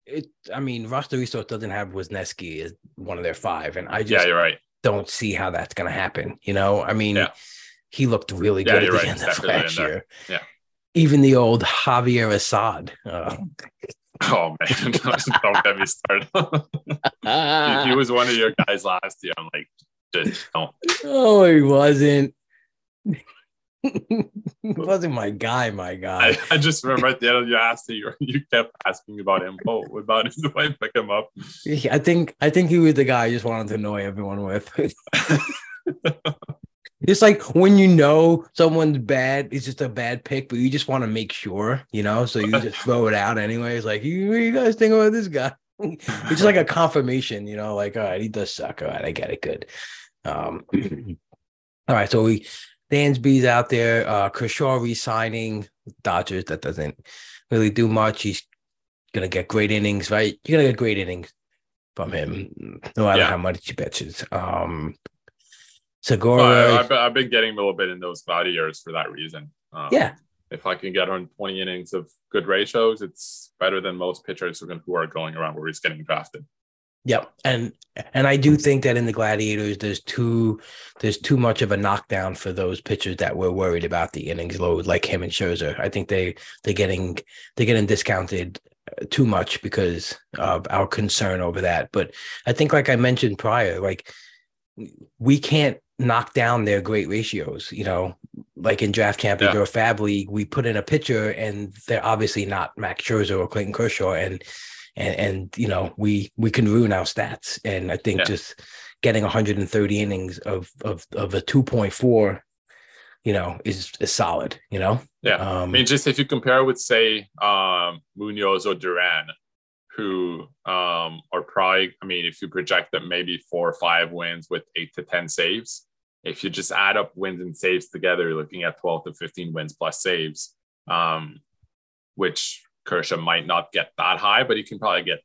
it, I mean, Roster Resource doesn't have Wesneski as one of their five, and I just yeah, you're right. Don't see how that's going to happen. You know, I mean, yeah. he looked really good yeah, at the right. end of last year. Yeah. Even the old Javier Assad. Uh, Oh man, don't get me started. he, he was one of your guys last year. I'm like, just don't. Oh, he wasn't. he wasn't my guy, my guy. I, I, just remember at the end of your ask you, you kept asking about him. Oh, about his wife pick him up? I think I think he was the guy I just wanted to annoy everyone with. It's like when you know someone's bad, it's just a bad pick, but you just want to make sure, you know, so you just throw it out anyway. It's like, you, you guys think about this guy? it's just like a confirmation, you know, like, all right, he does suck. All right, I get it. Good. Um, all right, so we Dansby's out there. Uh, Kershaw re-signing Dodgers. That doesn't really do much. He's gonna get great innings, right? You're gonna get great innings from him, no matter yeah. how much he pitches. Um, Segura. I've, I've, been getting a little bit in those body years for that reason. Um, yeah. If I can get on 20 innings of good ratios, it's better than most pitchers who are going around where he's getting drafted. Yep, and and I do think that in the Gladiators, there's too there's too much of a knockdown for those pitchers that were worried about the innings load, like him and Scherzer. I think they they're getting they're getting discounted too much because of our concern over that. But I think, like I mentioned prior, like we can't knock down their great ratios. You know, like in draft champions yeah. or Fab League, we put in a pitcher and they're obviously not Max Scherzer or Clayton Kershaw, and and and you know we we can ruin our stats. And I think yeah. just getting 130 innings of of of a 2.4 you know is is solid you know yeah um, i mean just if you compare with say um munoz or duran who um, are probably, I mean, if you project that maybe four or five wins with eight to 10 saves, if you just add up wins and saves together, you're looking at 12 to 15 wins plus saves, um, which Kershaw might not get that high, but he can probably get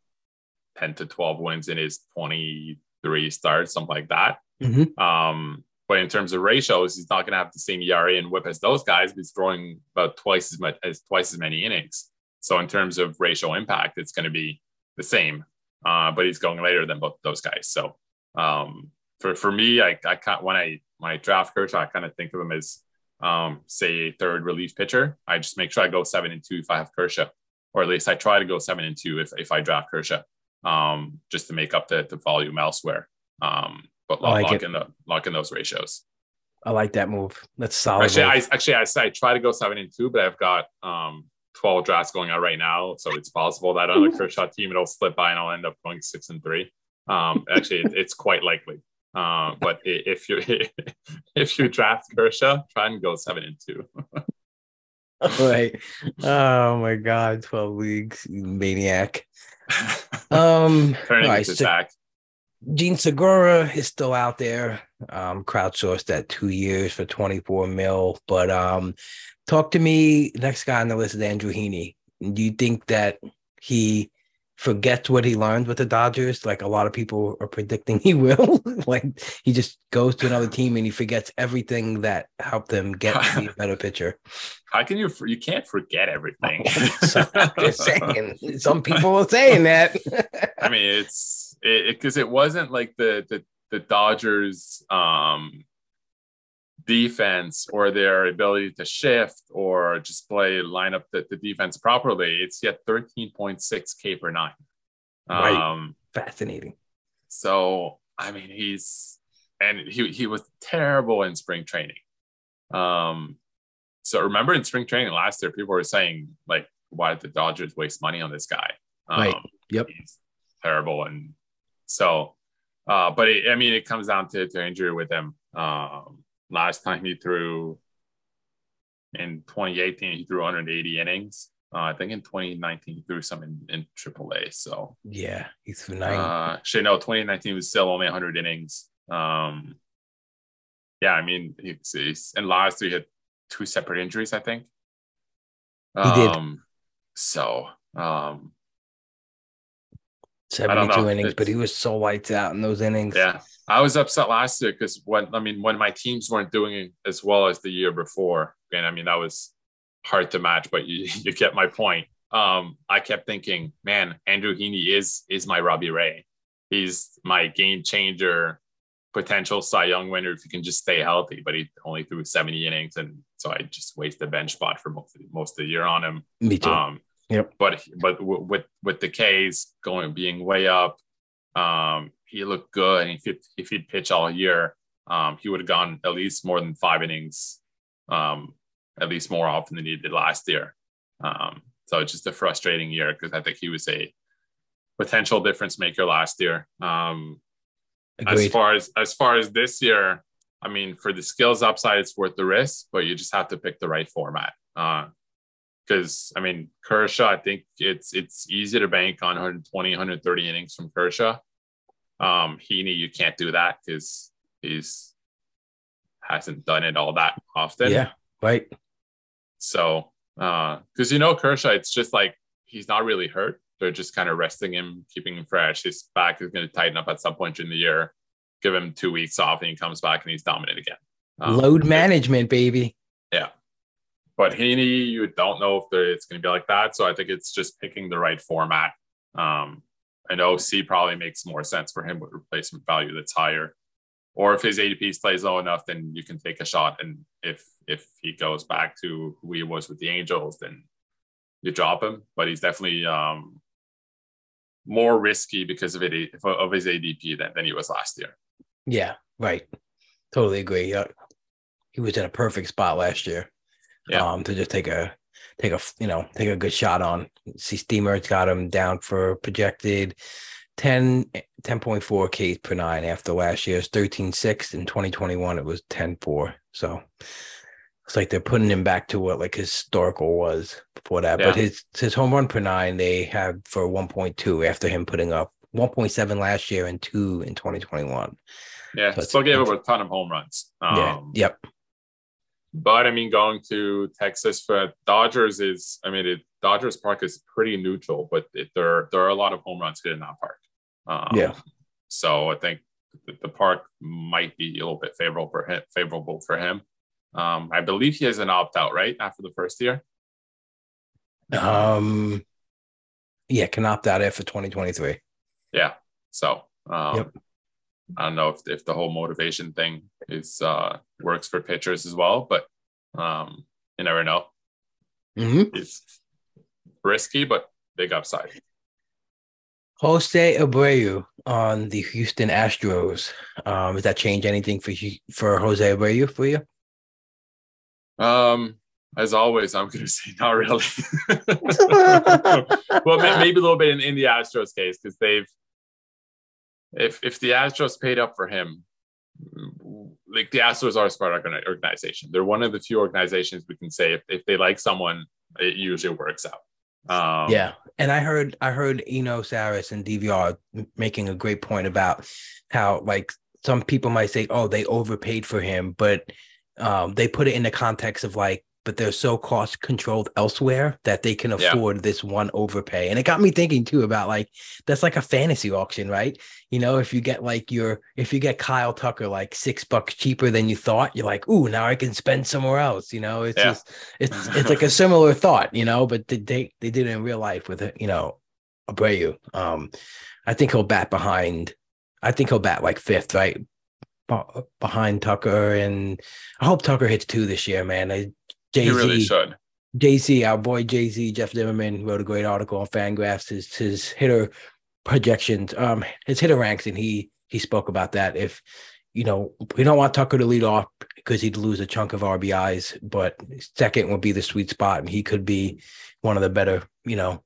10 to 12 wins in his 23 starts, something like that. Mhm. Um, but in terms of ratios, he's not going to have the same ERA and WHIP as those guys. But he's throwing about twice as much as twice as many innings. So in terms of racial impact, it's going to be the same. Uh, but he's going later than both those guys. So um, for for me, I I can't when I my draft Kershaw, I kind of think of him as um, say a third relief pitcher. I just make sure I go seven and two if I have Kershaw, or at least I try to go seven and two if if I draft Kershaw, um, just to make up the, the volume elsewhere. Um, but I like lock in the lock in those ratios. I like that move. That's solid. Actually, move. I actually I, I try to go seven and two, but I've got um 12 drafts going on right now, so it's possible that on the Kershaw team it'll slip by and I'll end up going six and three. Um, actually, it's quite likely. Uh, but if you if you draft Kershaw, try and go seven and two. right. Oh my God, 12 weeks, maniac. Um, Turning all right, so Zach. Jean Segura is still out there. Um, crowdsourced at two years for 24 mil. But um, talk to me. Next guy on the list is Andrew Heaney. Do you think that he forgets what he learned with the Dodgers? Like a lot of people are predicting he will. like he just goes to another team and he forgets everything that helped him get to be a better pitcher. How can you? You can't forget everything. So, saying. Some people are saying that. I mean, it's it because it, wasn't like the the the Dodgers um defense or their ability to shift or just play line up the, the defense properly. It's yet 13.6 K per nine. Right. Um Fascinating. so I mean he's and he he was terrible in spring training. Um so remember in spring training last year, people were saying like, why did the Dodgers waste money on this guy? Um, Right. Yep. He's terrible. And so, uh, but it, I mean, it comes down to, to injury with him. Um, last time he threw in 2018, he threw 180 innings. Uh, I think in 2019, he threw some in, in AAA. So, Yeah, he threw nine. uh, actually, no, 2019 was still only 100 innings. Um, yeah, I mean, he's, he's and last year he had two separate injuries, I think. He did. Um, So, um, 72 know. innings, but he was so lights out in those innings. yeah, I was upset last year because when I mean when my teams weren't doing as well as the year before, and I mean that was hard to match, but you you get my point. Um, I kept thinking, man, Andrew Heaney is is my Robbie Ray. He's my game changer, potential Cy Young winner if he can just stay healthy. But he only threw 70 innings, and so I just wasted a bench spot for most of, most of the year on him. Me too. Um, Yep. But but with with the K's going being way up, um, he looked good. And if he, if he'd pitch all year, um, he would have gone at least more than five innings, um, at least more often than he did last year. Um, so it's just a frustrating year because I think he was a potential difference maker last year. Um, as far as as far as this year, I mean, for the skills upside, it's worth the risk, but you just have to pick the right format. Because I mean, Kershaw, I think it's it's easy to bank on 120, 130 innings from Kershaw. Um, Heaney, you can't do that because he's hasn't done it all that often. yeah, right. So, uh because you know Kershaw, it's just like he's not really hurt. They're just kind of resting him, keeping him fresh. His back is going to tighten up at some point in the year. Give him two weeks off, and he comes back and he's dominant again. Um, Load management, baby. Yeah. But Heaney, you don't know if it's going to be like that. So I think it's just picking the right format. Um, I OC probably makes more sense for him with replacement value that's higher. Or if his ADP stays low enough, then you can take a shot. And if if he goes back to who he was with the Angels, then you drop him. But he's definitely um, more risky because of it of his ADP than, than he was last year. Yeah, right. Totally agree. He was in a perfect spot last year. Yeah. Um, to just take a take a you know take a good shot on. See, Steamer's got him down for projected 10 10.4 Ks per nine after last year's 13.6 in 2021. It was 10.4. So it's like they're putting him back to what like historical was before that. Yeah. But his his home run per nine they have for 1.2 after him putting up 1.7 last year and two in 2021. Yeah, So still gave up a ton of home runs. yeah. Um, Yep. But I mean, going to Texas for Dodgers is, I mean, it, Dodgers Park is pretty neutral, but it, there there are a lot of home runs hit in that park. Um, Yeah. So I think the, the park might be a little bit favorable for him. Favorable for him. Um, I believe he has an opt out right after the first year. Um. Yeah, can opt out after 2023. Yeah. So um, Yep. I don't know if if the whole motivation thing is uh, works for pitchers as well, but um, you never know. hmm It's risky, but big upside. Jose Abreu on the Houston Astros. Um, does that change anything for you for Jose Abreu for you? Um, as always, I'm going to say not really. well, may- maybe a little bit in, in the Astros case because they've, if if the Astros paid up for him, like the Astros are a smart organization. They're one of the few organizations we can say if, if they like someone, it usually works out. Um, Yeah, and I heard I heard Eno Sarris and DVR making a great point about how like some people might say, oh, they overpaid for him, but um, they put it in the context of like, but they're so cost controlled elsewhere that they can Yeah. afford this one overpay. And it got me thinking too about like that's like a fantasy auction, right? You know, if you get like your if you get Kyle Tucker like six bucks cheaper than you thought, you're like, ooh, now I can spend somewhere else. You know, it's Yeah. just it's it's like a similar thought, you know, but they they, did it in real life with it, you know, Abreu. Um, I think he'll bat behind. I think he'll bat like fifth, right, behind Tucker, and I hope Tucker hits two this year, man. I, Jay he really Z, should. Jay Z, our boy Jay Z, Jeff Zimmerman wrote a great article on Fangraphs. His his hitter projections, um, his hitter ranks, and he he spoke about that. If you know, we don't want Tucker to lead off because he'd lose a chunk of RBIs, but second would be the sweet spot, and he could be one of the better, you know,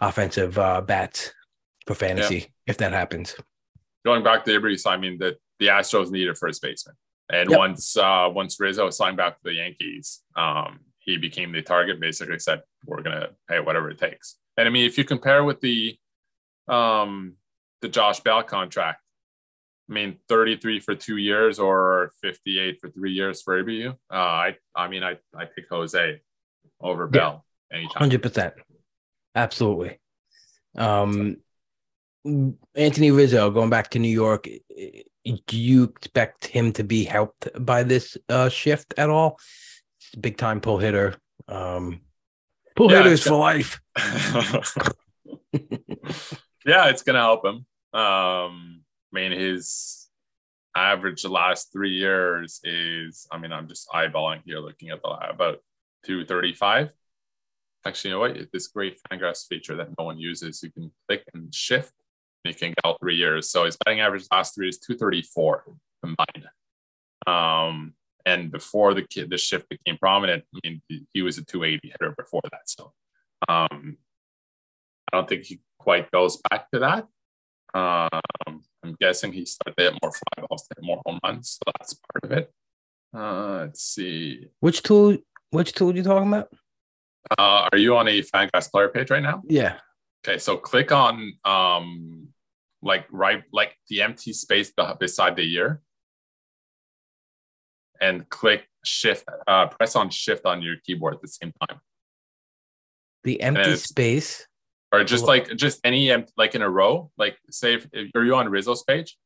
offensive uh, bats for fantasy if that happens. Going back to Abreu, I mean that the Astros need a first baseman, and Yep. once uh, once Rizzo signed back to the Yankees, um, he became the target. Basically, said we're gonna pay whatever it takes. And I mean, if you compare with the um, the Josh Bell contract, I mean, 33 for two years or 58 for three years for Abreu. Uh, I I mean, I I pick Jose over Yeah. Bell anytime. Hundred percent, absolutely. Um, Anthony Rizzo going back to New York. i- Do you expect him to be helped by this uh, shift at all? Big time pull hitter. Um, pull Yeah, hitters for life. yeah, it's gonna help him. Um, I mean, his average the last three years is, I mean, I'm just eyeballing here, looking at the about 235. Actually, you know what? This great Fangraphs feature that no one uses, you can click and shift, can get all three years. So his batting average last three is 234 combined. Um, and before the kid, the shift became prominent, I mean, he- he was a 280 hitter before that. So, um, I don't think he quite goes back to that. Um, I'm guessing he started to hit more fly balls, to hit more home runs, so that's part of it. Uh, let's see. Which tool? Which tool are you talking about? Uh, are you on a Fangraphs player page right now? Yeah. Okay, so click on um, like right, like the empty space be- beside the year, and click Shift. Uh, press on Shift on your keyboard at the same time, The empty space. or just like just any empty, like in a row. Like say, if, if are you on Rizzo's page?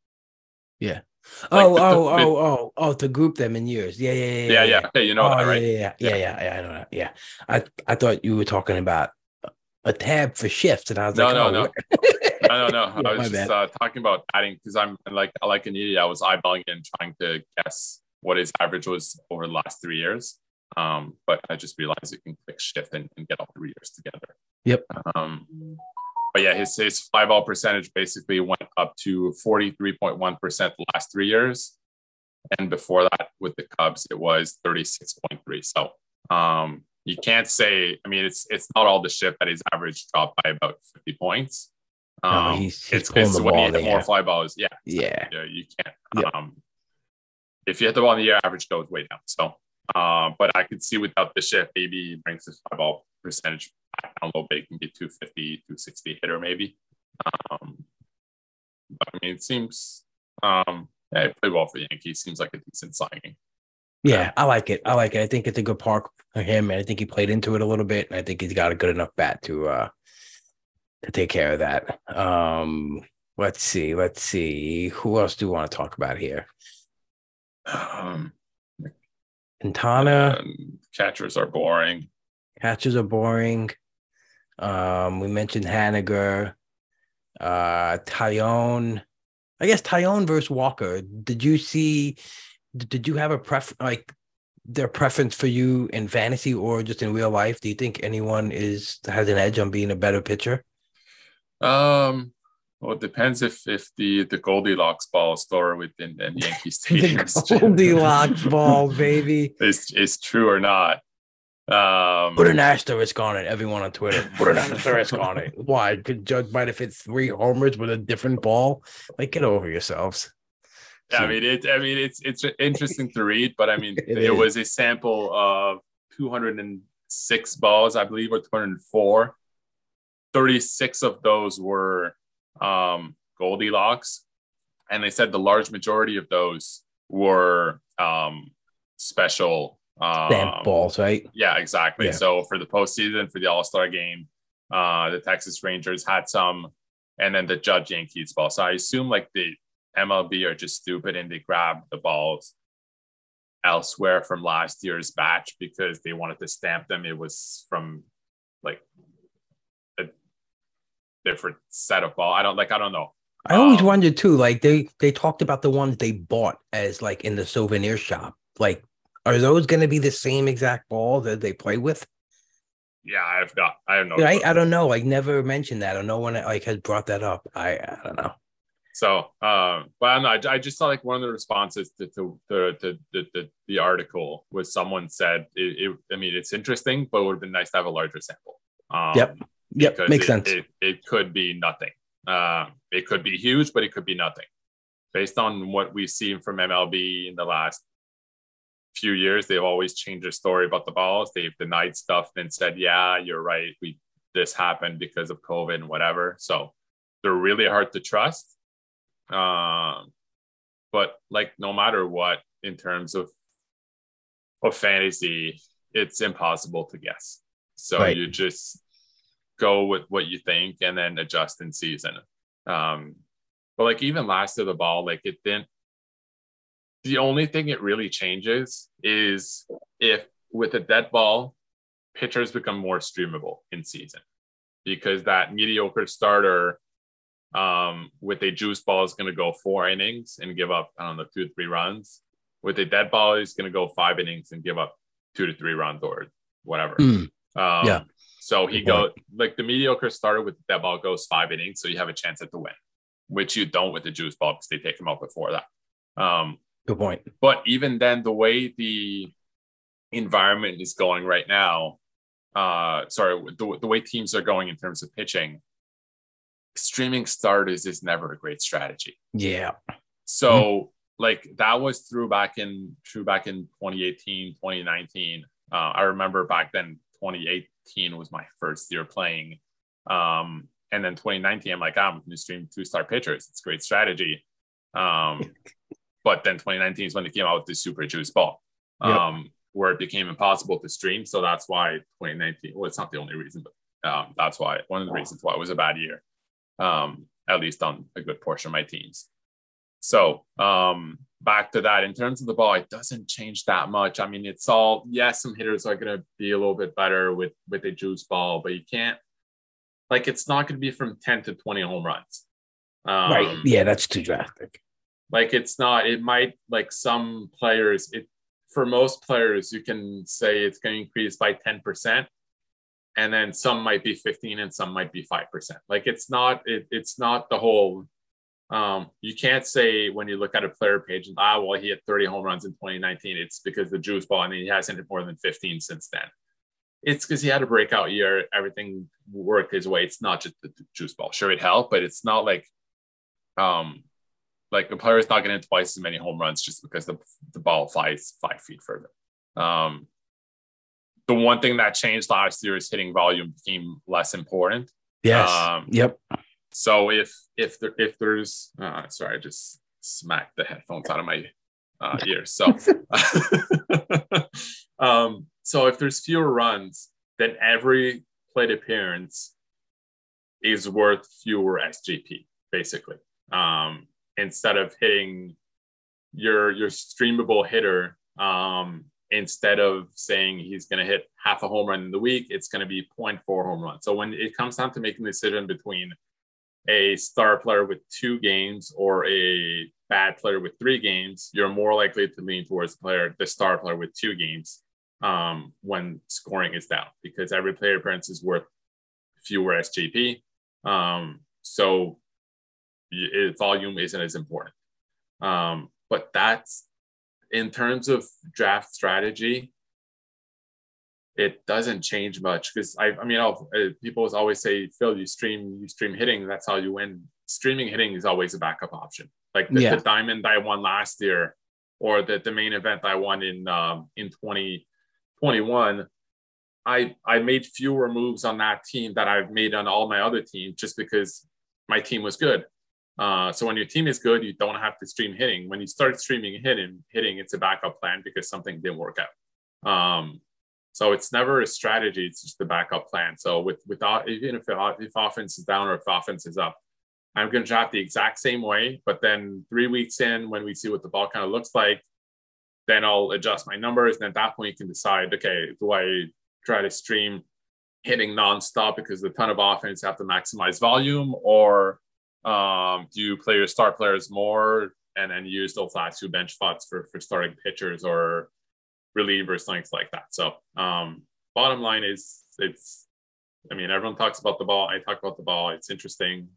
Like oh, the- oh, the- oh, oh, oh, to group them in years. Yeah, yeah, yeah. Yeah, yeah. Okay, you know oh, that, right? Yeah, yeah, yeah, yeah, yeah, I know that. Yeah. I I thought you were talking about a tab for shifts, and I was No, like, no, oh, no. No, no, no. Yeah, I was just uh, talking about adding because I'm like I like an idiot. I was eyeballing it and trying to guess what his average was over the last three years. Um, but I just realized you can click shift and, and get all three years together. Yep. Um, but yeah, his his fly ball percentage basically went up to forty three point one percent the last three years, and before that with the Cubs it was thirty six point three. So um, you can't say. I mean, it's it's not all the shift that his average dropped by about fifty points. No, Um, he's, he's it's, it's the when you the more air. fly balls. Yeah, Yeah. yeah, you can't. Um, if you hit the ball in the air, average goes way down. So, Uh, but I could see without the shift, maybe he brings his fly ball percentage back down a little bit. Can be 250, 260 hitter maybe. Um, but I mean, it seems um, yeah, he played well for the Yankees. Seems like a decent signing. Yeah, I like it. I like it. I think it's a good park for him, and I think he played into it a little bit. And I think he's got a good enough bat to uh to take care of that. Um, let's see, let's see. Who else do we want to talk about here? Um, Quintana. um, catchers are boring. Catches are boring. Um, we mentioned Haniger, uh, Taillon. I guess Taillon versus Walker. Did you see? Did you have a pref like their preference for you in fantasy or just in real life? Do you think anyone is has an edge on being a better pitcher? Um, well, it depends if if the the Goldilocks ball store within the Yankee Stadium the Goldilocks ball, baby. is is true or not. Um, Put an asterisk on it, everyone on Twitter. Put an asterisk on it. Why? Could Judge might have hit three homers with a different ball? Like, get over yourselves. Yeah, I mean it. I mean it's it's interesting to read, but I mean It it, was a sample of 206 balls, I believe, or 204. 36 of those were um, Goldilocks, and they said the large majority of those were um, special um, Stamp balls, right? Yeah, exactly. Yeah. So for the postseason, for the All Star game, uh, the Texas Rangers had some, and then the Judge Yankees ball. So I assume like the MLB are just stupid and they grab the balls elsewhere from last year's batch because they wanted to stamp them. It was from like a different set of ball. I don't like. I don't know. I always Um, wondered too. Like they they talked about the ones they bought as like in the souvenir shop. Like, are those going to be the same exact ball that they play with? Yeah, I've got. I have no. Right? I don't know. Like, never mentioned that, or no one like has brought that up. I I don't know. So, um, but I don't know. I, I just saw like one of the responses to to, to, to, to, the article was someone said, it, it, I mean, it's interesting, but it would have been nice to have a larger sample. Um, Yep. Yep, makes it, sense. It, it could be nothing. Uh, it could be huge, but it could be nothing. Based on what we've seen from MLB in the last few years, they've always changed their story about the balls. They've denied stuff and said, "Yeah, you're right. We this happened because of COVID and whatever." So they're really hard to trust. Um, but like no matter what, in terms of of fantasy, it's impossible to guess. So Right. you just go with what you think and then adjust in season. Um, but like even last of the ball, like it didn't. The only thing it really changes is if with a dead ball, pitchers become more streamable in season because that mediocre starter um, with a juice ball is going to go four innings and give up, I don't know, two to three runs. With a dead ball, he's going to go five innings and give up two to three runs or whatever. Hmm. Um, Yeah. So he go like the mediocre starter with the dead ball goes five innings, so you have a chance at the win, which you don't with the juice ball because they take him out before that. Um, Good point. but even then, the way the environment is going right now, uh, sorry, the, the way teams are going in terms of pitching, streaming starters is never a great strategy. Yeah. So like that was through back in true back in 2018, 2019. Uh, I remember back then 2018 was my first year playing. Um, and then 2019, I'm like, "Ah, I'm going to stream two star pitchers. It's a great strategy. Um, but then 2019 is when they came out with the super juice ball, Yep. um, where it became impossible to stream. So that's why 2019, well, it's not the only reason, but um, that's why one of the reasons why it was a bad year, um, at least on a good portion of my teams. So um, back to that, in terms of the ball, it doesn't change that much. I mean, it's all yes, some hitters are going to be a little bit better with with a juice ball, but you can't like it's not going to be from 10 to 20 home runs. Um, right. Yeah, that's too drastic. like it's not it might like some players it for most players you can say it's going to increase by 10% and then some might be 15 and some might be 5% like it's not it, it's not the whole um you can't say when you look at a player page and ah well he had 30 home runs in 2019 it's because the juice ball I and he hasn't hit more than 15 since then. It's because he had a breakout year everything worked his way. It's not just the juice ball. Sure it helped but it's not like um like a player is not getting twice as many home runs just because the, the ball flies five feet further. Um, the one thing that changed last year is hitting volume became less important. Yes. Um, yep. So if if there if there's uh, sorry, I just smacked the headphones out of my uh, ears. So um, so if there's fewer runs, then every plate appearance is worth fewer SGP, basically. Um, instead of hitting your your streamable hitter, um, instead of saying he's going to hit half a home run in the week, it's going to be 0.4 home run. So when it comes down to making a decision between a star player with two games or a bad player with three games, you're more likely to lean towards the player, the star player with two games, um, when scoring is down because every player appearance is worth fewer SGP. Um, so volume isn't as important. Um, but that's in terms of draft strategy, it doesn't change much because I, I mean, I'll, uh, people always say, Phil, you stream, you stream hitting, that's how you win. Streaming hitting is always a backup option. Like the, yeah. the diamond I won last year, or the, the main event I won in um, in 2021, I I made fewer moves on that team that I've made on all my other teams just because my team was good. Uh, so when your team is good, you don't have to stream hitting. When you start streaming hitting, hitting, it's a backup plan because something didn't work out. Um, so it's never a strategy; it's just a backup plan. So with without even if if offense is down or if offense is up, I'm going to draft the exact same way. But then three weeks in, when we see what the ball kind of looks like, then I'll adjust my numbers. And at that point, you can decide: okay, do I try to stream hitting nonstop because the ton of offense have to maximize volume, or um, do you play your star players more and then use those last two bench spots for, for starting pitchers or relievers, things like that? So, um, bottom line is it's, I mean, everyone talks about the ball. I talk about the ball. It's interesting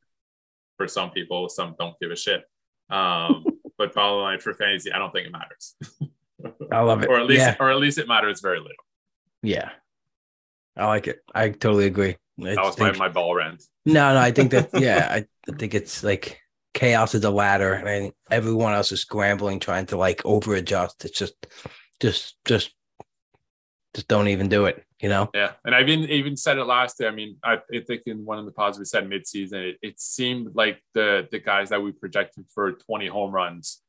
for some people, some don't give a shit. Um, but bottom line for fantasy, I don't think it matters. I love it. or at least, yeah. or at least it matters very little. Yeah. I like it. I totally agree. That was my, my ball rant. No, no, I think that yeah, I, I think it's like chaos is the ladder, and everyone else is scrambling, trying to like over adjust. It's just, just, just, just don't even do it. You know? Yeah, and I've even even said it last year. I mean, I, I think in one of the pods we said midseason, it, it seemed like the the guys that we projected for 20 home runs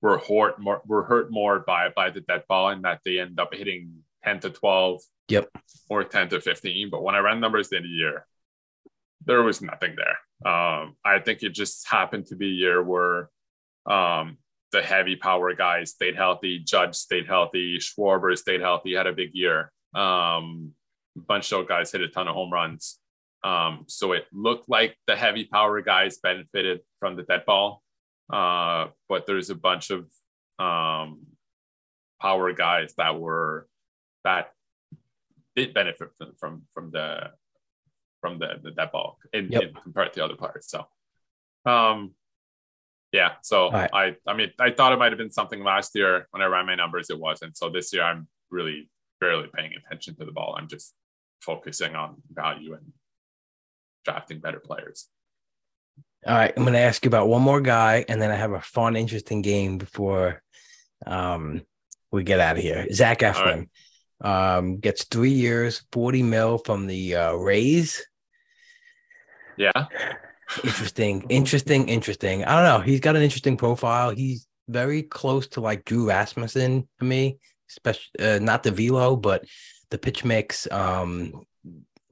were hurt more were hurt more by by the dead ball, and that they end up hitting 10 to 12 Yep. Or 10 to 15. But when I ran numbers the end of the year, there was nothing there. Um, I think it just happened to be a year where um, the heavy power guys stayed healthy, Judge stayed healthy, Schwarber stayed healthy, had a big year. Um, a bunch of guys hit a ton of home runs. Um, so it looked like the heavy power guys benefited from the dead ball. Uh, but there's a bunch of um, power guys that were that did benefit from from, from the from the, the that ball in, yep. in, compared to other players. So, um, yeah. So right. I I mean I thought it might have been something last year when I ran my numbers. It wasn't. So this year I'm really barely paying attention to the ball. I'm just focusing on value and drafting better players. All right, I'm going to ask you about one more guy, and then I have a fun, interesting game before um, we get out of here. Zach Eflin. Um, gets three years, 40 mil from the uh, Rays. Yeah. Interesting, interesting, interesting. I don't know. He's got an interesting profile. He's very close to like Drew Rasmussen to me, especially uh, not the velo, but the pitch mix. Um,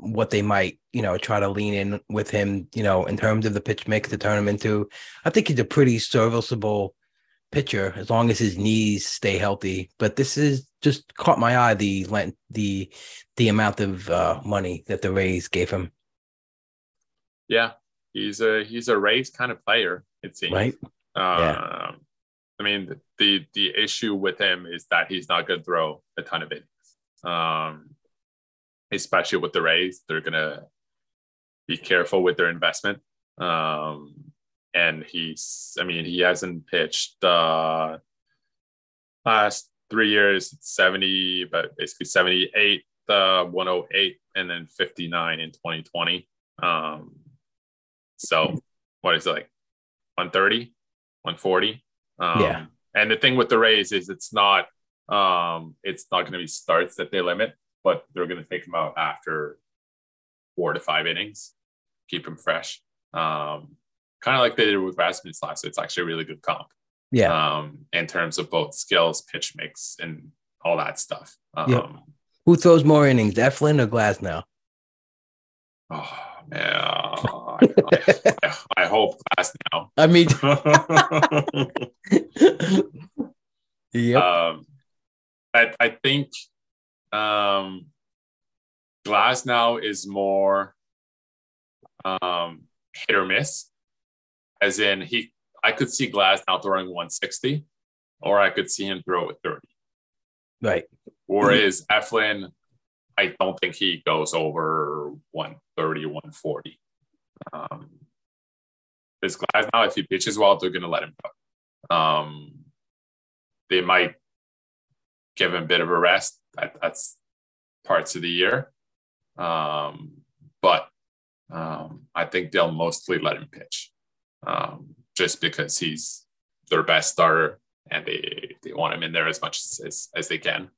what they might, you know, try to lean in with him, you know, in terms of the pitch mix to turn him into. I think he's a pretty serviceable pitcher as long as his knees stay healthy. But this is just caught my eye the the the amount of uh, money that the Rays gave him. Yeah, he's a he's a Rays kind of player. It seems. Right. Um, yeah. I mean, the the issue with him is that he's not going to throw a ton of innings. Um, especially with the Rays, they're gonna be careful with their investment. Um, and he's, I mean, he hasn't pitched uh, last three years, 70, but basically 78, uh, 108, and then 59 in 2020. Um, so what is it like 130, 140? Um, yeah. And the thing with the Rays is it's not Um, it's not going to be starts that they limit, but they're going to take them out after four to five innings, keep them fresh. Um, kind of like they did with Rasmus last. So it's actually a really good comp. Yeah. Um, in terms of both skills, pitch mix, and all that stuff. Um, Yep. Who throws more innings, Eflin or Glasnow? Oh man, I, I, I hope Glass now. I mean, yeah. Um, I, I think um, Glasnow is more um, hit or miss, as in he. I could see Glasnow throwing 160, or I could see him throw it 30. right. Whereas Eflin, I don't think he goes over 130, 140. Um, this Glasnow, if he pitches well, they're going to let him go. Um, they might give him a bit of a rest. That, that's parts of the year. Um, but um, I think they'll mostly let him pitch um, just because he's their best starter and they, they want him in there as much as, as, as they can.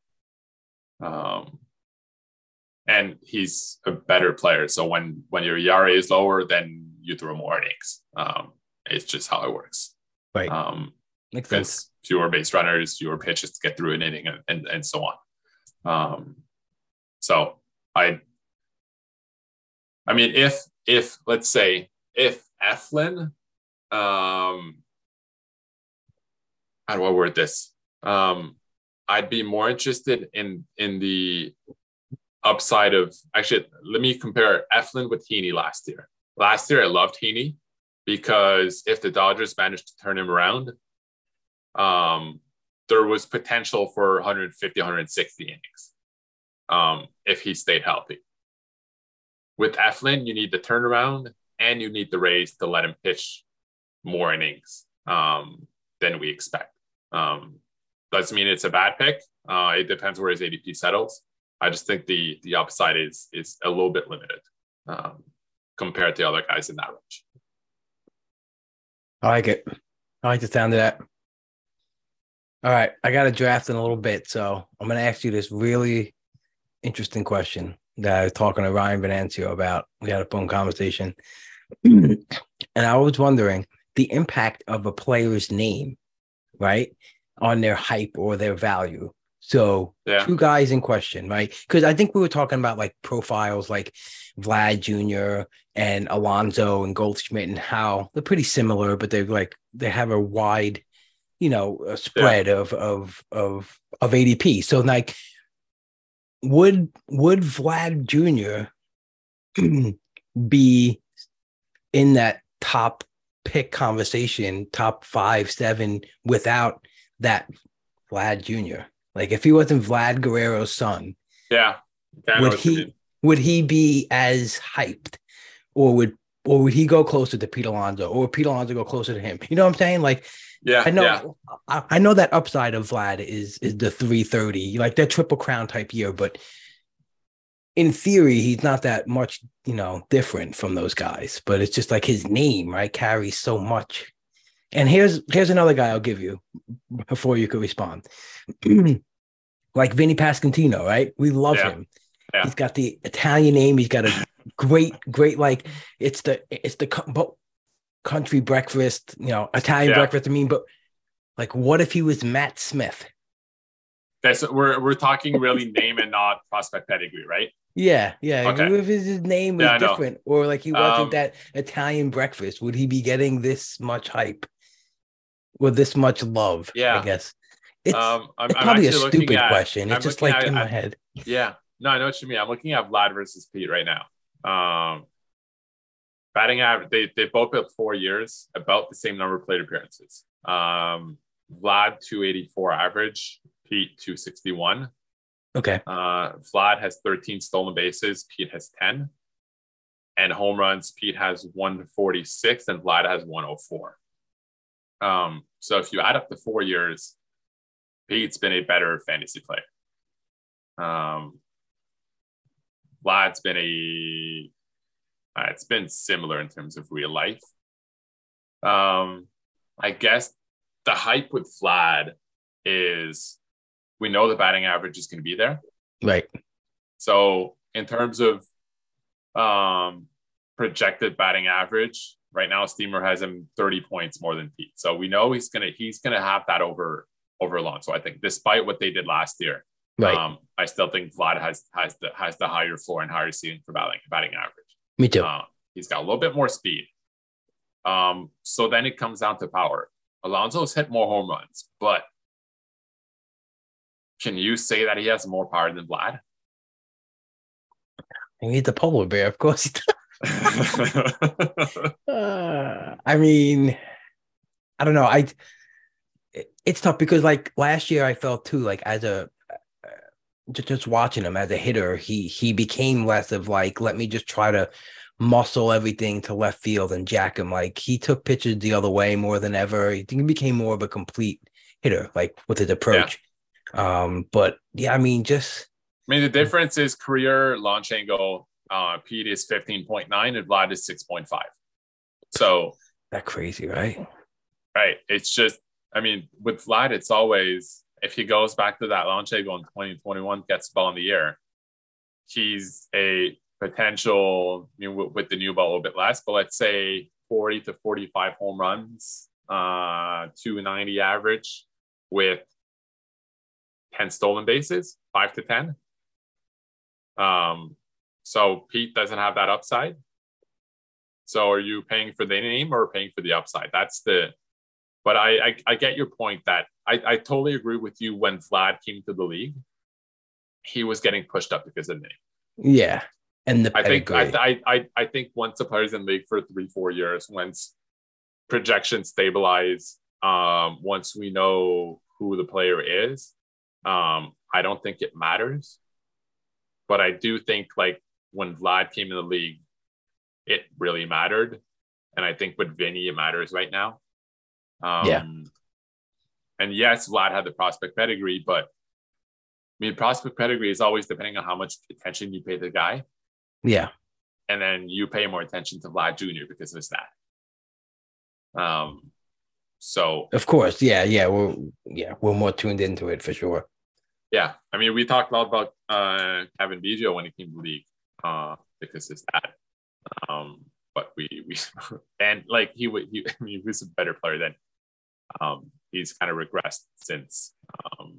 Um, and he's a better player. So when, when your ERA is lower, then you throw more innings. Um, it's just how it works. Right. Um, Makes sense. fewer base runners, fewer pitches to get through an inning, and, and, and so on. Um, so I, I mean, if if let's say if Eflin, um, how do I word this? Um, I'd be more interested in in the upside of actually. Let me compare Eflin with Heaney last year. Last year, I loved Heaney because if the Dodgers managed to turn him around, um, there was potential for 150, 160 innings um, if he stayed healthy. With Eflin, you need the turnaround and you need the Rays to let him pitch more innings um, than we expect. Um, doesn't mean it's a bad pick. Uh, it depends where his ADP settles. I just think the the upside is is a little bit limited um, compared to other guys in that range. I like it. I like the sound of that. All right. I got a draft in a little bit. So I'm going to ask you this really interesting question that I was talking to Ryan Venancio about. We had a phone conversation. and I was wondering the impact of a player's name, right, on their hype or their value. So, Yeah. two guys in question, right? Because I think we were talking about like profiles like Vlad Jr. and Alonso and Goldschmidt and how they're pretty similar, but they're like they have a wide, you know, a spread of of of of ADP. So like, would would Vlad Jr. be in that top pick conversation, top five, seven, without that Vlad Jr. Like if he wasn't Vlad Guerrero's son, Yeah. Okay, I know would he would he be as hyped, or would or would he go closer to Pete Alonso, or would Pete Alonso go closer to him? You know what I'm saying? Like Yeah. I know, Yeah. I, I know that upside of Vlad is is the 330, like that triple crown type year, but in theory, he's not that much, you know, different from those guys. But it's just like his name, right, carries so much. And here's here's another guy I'll give you before you could respond. like Vinnie Pasquantino, right? We love Yeah. him. Yeah. He's got the Italian name. He's got a great, great like it's the it's the but country breakfast, you know, Italian Yeah. breakfast. I mean, but like, what if he was Matt Smith? That's we're we're talking really name and not prospect pedigree, right? Yeah, yeah. Okay. If his his name was Yeah, different, or like he wasn't Um, that Italian breakfast, would he be getting this much hype? With this much love? Yeah. I guess it's, um, I'm, it's probably a stupid at- question. It's I'm just like at- in my head. Yeah, no, I know what you mean. I'm looking at Vlad versus Pete right now. Um, batting average, they they both have four years, about the same number of plate appearances. Um, Vlad 284 average, Pete 261. Okay, Uh, Vlad has 13 stolen bases, Pete has 10. And home runs, Pete has 146 and Vlad has 104. Um, so if you add up the four years, Pete's been a better fantasy player. Um, Vlad's been a, uh, it's been similar in terms of real life. Um, I guess the hype with Vlad is we know the batting average is going to be there. Right. So in terms of um, projected batting average, right now Steamer has him 30 points more than Pete. So we know he's gonna he's gonna have that over over Alonso. I think despite what they did last year, Right. um, I still think Vlad has has the has the higher floor and higher ceiling for batting batting average. Me too. Uh, he's got a little bit more speed. Um, so then it comes down to power. Alonso's hit more home runs, but can you say that he has more power than Vlad? He needs a polar bear, of course. He does. Uh, I mean, I don't know. I it- it's tough because like last year, I felt too like as a uh, just just watching him as a hitter, he he became less of like let me just try to muscle everything to left field and jack him. Like he took pitches the other way more than ever. He became more of a complete hitter, like with his approach. Um, but yeah, I mean, just I mean, the difference is career launch angle. Uh, Pete is 15.9 and Vlad is 6.5. So, that crazy, right? right. It's just, I mean, with Vlad, it's always, if he goes back to that launch angle in 2021, gets the ball in the air, he's a potential, I mean, with, with the new ball a little bit less, but let's say 40 to 45 home runs, uh, 290 average with 10 stolen bases, five to 10. Um, so Pete doesn't have that upside. So are you paying for the name or paying for the upside? That's the, but I, I, I get your point that I, I totally agree with you when Vlad came to the league, he was getting pushed up because of the name. Yeah, and the I think pedigree. I, I I I think once a player's in the league for three four years, once projections stabilize, um, once we know who the player is, um, I don't think it matters. But I do think like when Vlad came in the league, it really mattered, and I think with Vinnie it matters right now. Um, Yeah. And yes, Vlad had the prospect pedigree, but I mean, prospect pedigree is always depending on how much attention you pay the guy yeah, and then you pay more attention to Vlad Jr. because of his stat. Um, so of course. Yeah, yeah. We're yeah, we're more tuned into it for sure. yeah, I mean, we talked a lot about uh, Cavan Biggio when he came to the league uh, because of that. Um, but we we and like he would he, I mean, he was a better player than um, he's kind of regressed since um,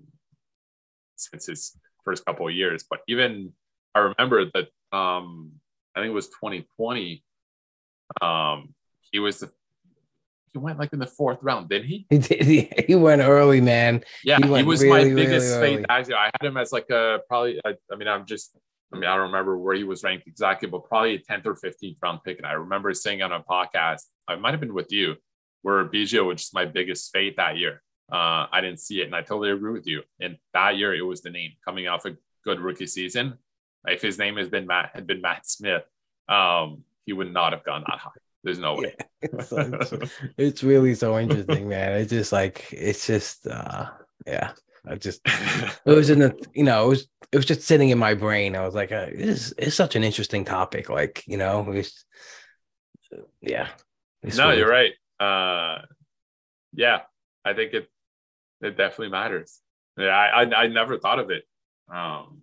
since his first couple of years. But even I remember that um, I think it was 2020. Um, he was the he went like in the fourth round, didn't he? He did. He, he went early, man. Yeah, He he, was really, my biggest really faith early. actually. I had him as like a probably. I, I mean, I'm just. I mean, I don't remember where he was ranked exactly, but probably a 10th or 15th round pick. And I remember saying on a podcast, I might have been with you, where Biggio was just my biggest fate that year. Uh, I didn't see it, and I totally agree with you. And that year, it was the name coming off a good rookie season. If his name has been Matt had been Matt Smith, um, he would not have gone that high. There's no way. It's, like- it's really so interesting, man. It's just like it's just uh yeah. I just it was in the you know it was it was just sitting in my brain. I was like, uh, this is such an interesting topic. Like you know, it was, yeah. It's no, really- you're right. Uh, yeah, I think it it definitely matters. Yeah, I I, I never thought of it. Um,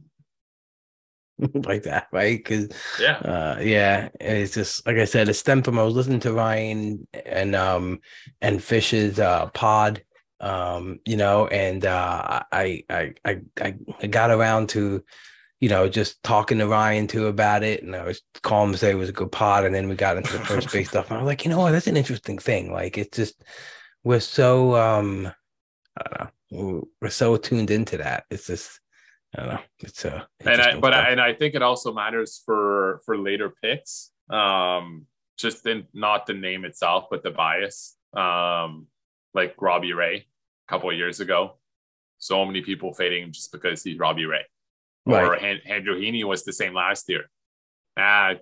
like that, right? Because yeah, uh yeah it's just like i said it stemmed from i was listening to ryan and um and fish's uh pod um you know and uh i i i i, got around to you know just talking to ryan too about it and i was him to say it was a good pod and then we got into the first base stuff and i was like you know what that's an interesting thing like it's just we're so um i don't know we're, so tuned into that it's just i don't know it's uh and I, but. I, and I think it also matters for for later picks. Um, just in not the name itself, but the bias. Um, like Robbie Ray a couple of years ago, so many people fading him just because he's Robbie Ray. Or Right. Han- Andrew Heaney was the same last year. Ah,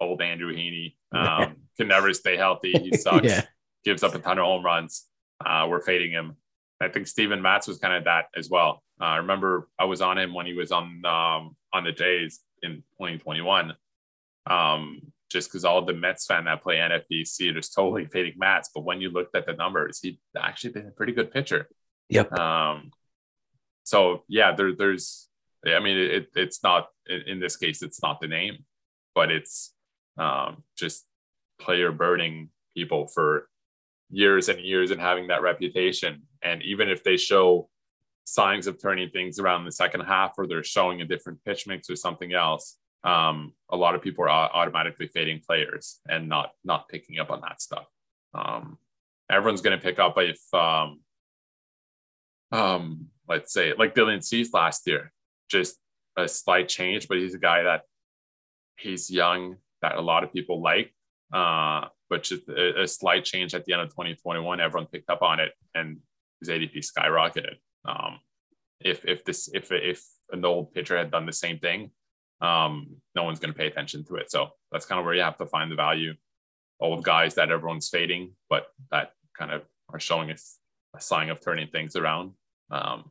old Andrew Heaney um, can never stay healthy. He sucks. Yeah. Gives up a ton of home runs. Uh, we're fading him. I think Steven Matz was kind of that as well. Uh, I remember I was on him when he was on um, on the Jays in 2021. Um, just because all the Mets fan that play NFBC are totally fading Matz. But when you looked at the numbers, he actually been a pretty good pitcher. yep Um, so yeah, there, there's, I mean, it, it's not in, in this case, it's not the name, but it's um, just player burning people for years and years and having that reputation. And even if they show signs of turning things around in the second half or they're showing a different pitch mix or something else, um, a lot of people are automatically fading players and not not picking up on that stuff. Um, everyone's going to pick up if, um, um, let's say, like Dylan Cease last year, just a slight change, but he's a guy that he's young that a lot of people like. Uh, but just a, a, slight change at the end of 2021, everyone picked up on it and his ADP skyrocketed. Um, if if this if if an old pitcher had done the same thing, um, no one's going to pay attention to it. So that's kind of where you have to find the value. Old guys that everyone's fading, but that kind of are showing us a sign of turning things around. Um,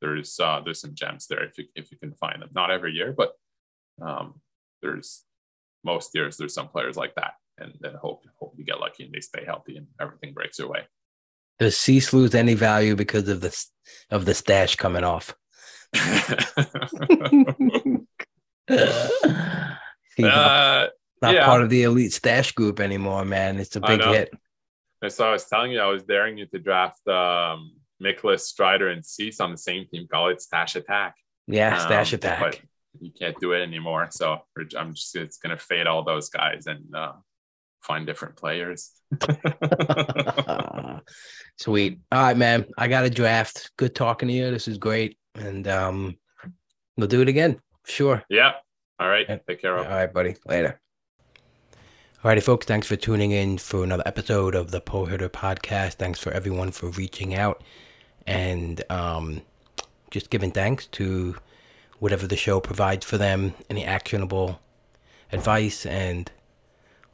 there's uh, there's some gems there if you if you can find them. Not every year, but um, there's most years there's some players like that, and then hope hope you get lucky and they stay healthy and everything breaks your way. Does Cease lose any value because of the of the stash coming off? He's uh, not, yeah. part of the elite stash group anymore, man. It's a big hit. And so I was telling you, I was daring you to draft um, Mikolas Strider and Cease on the same team. Call it Stash Attack. Yeah, Stash um, Attack. But you can't do it anymore. So I'm just it's gonna fade all those guys and uh, find different players. Sweet. All right, man. I got a draft. Good talking to you. This is great, and um, we'll do it again. Sure. Yeah. All right. Take care. All right, buddy. Later. Alrighty, folks, thanks for tuning in for another episode of the Pull Hitter Podcast. Thanks for everyone for reaching out and um, just giving thanks to whatever the show provides for them, any actionable advice and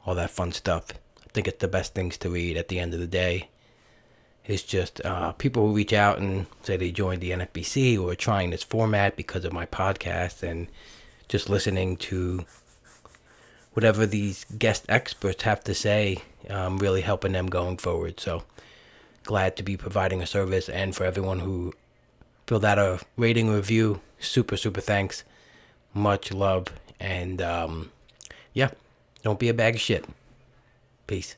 all that fun stuff. I think it's the best things to read at the end of the day. It's just uh, people who reach out and say they joined the NFBC or trying this format because of my podcast and just listening to whatever these guest experts have to say, um, really helping them going forward. So glad to be providing a service, and for everyone who filled out a rating review, super super thanks, much love, and um, yeah, don't be a bag of shit. Peace.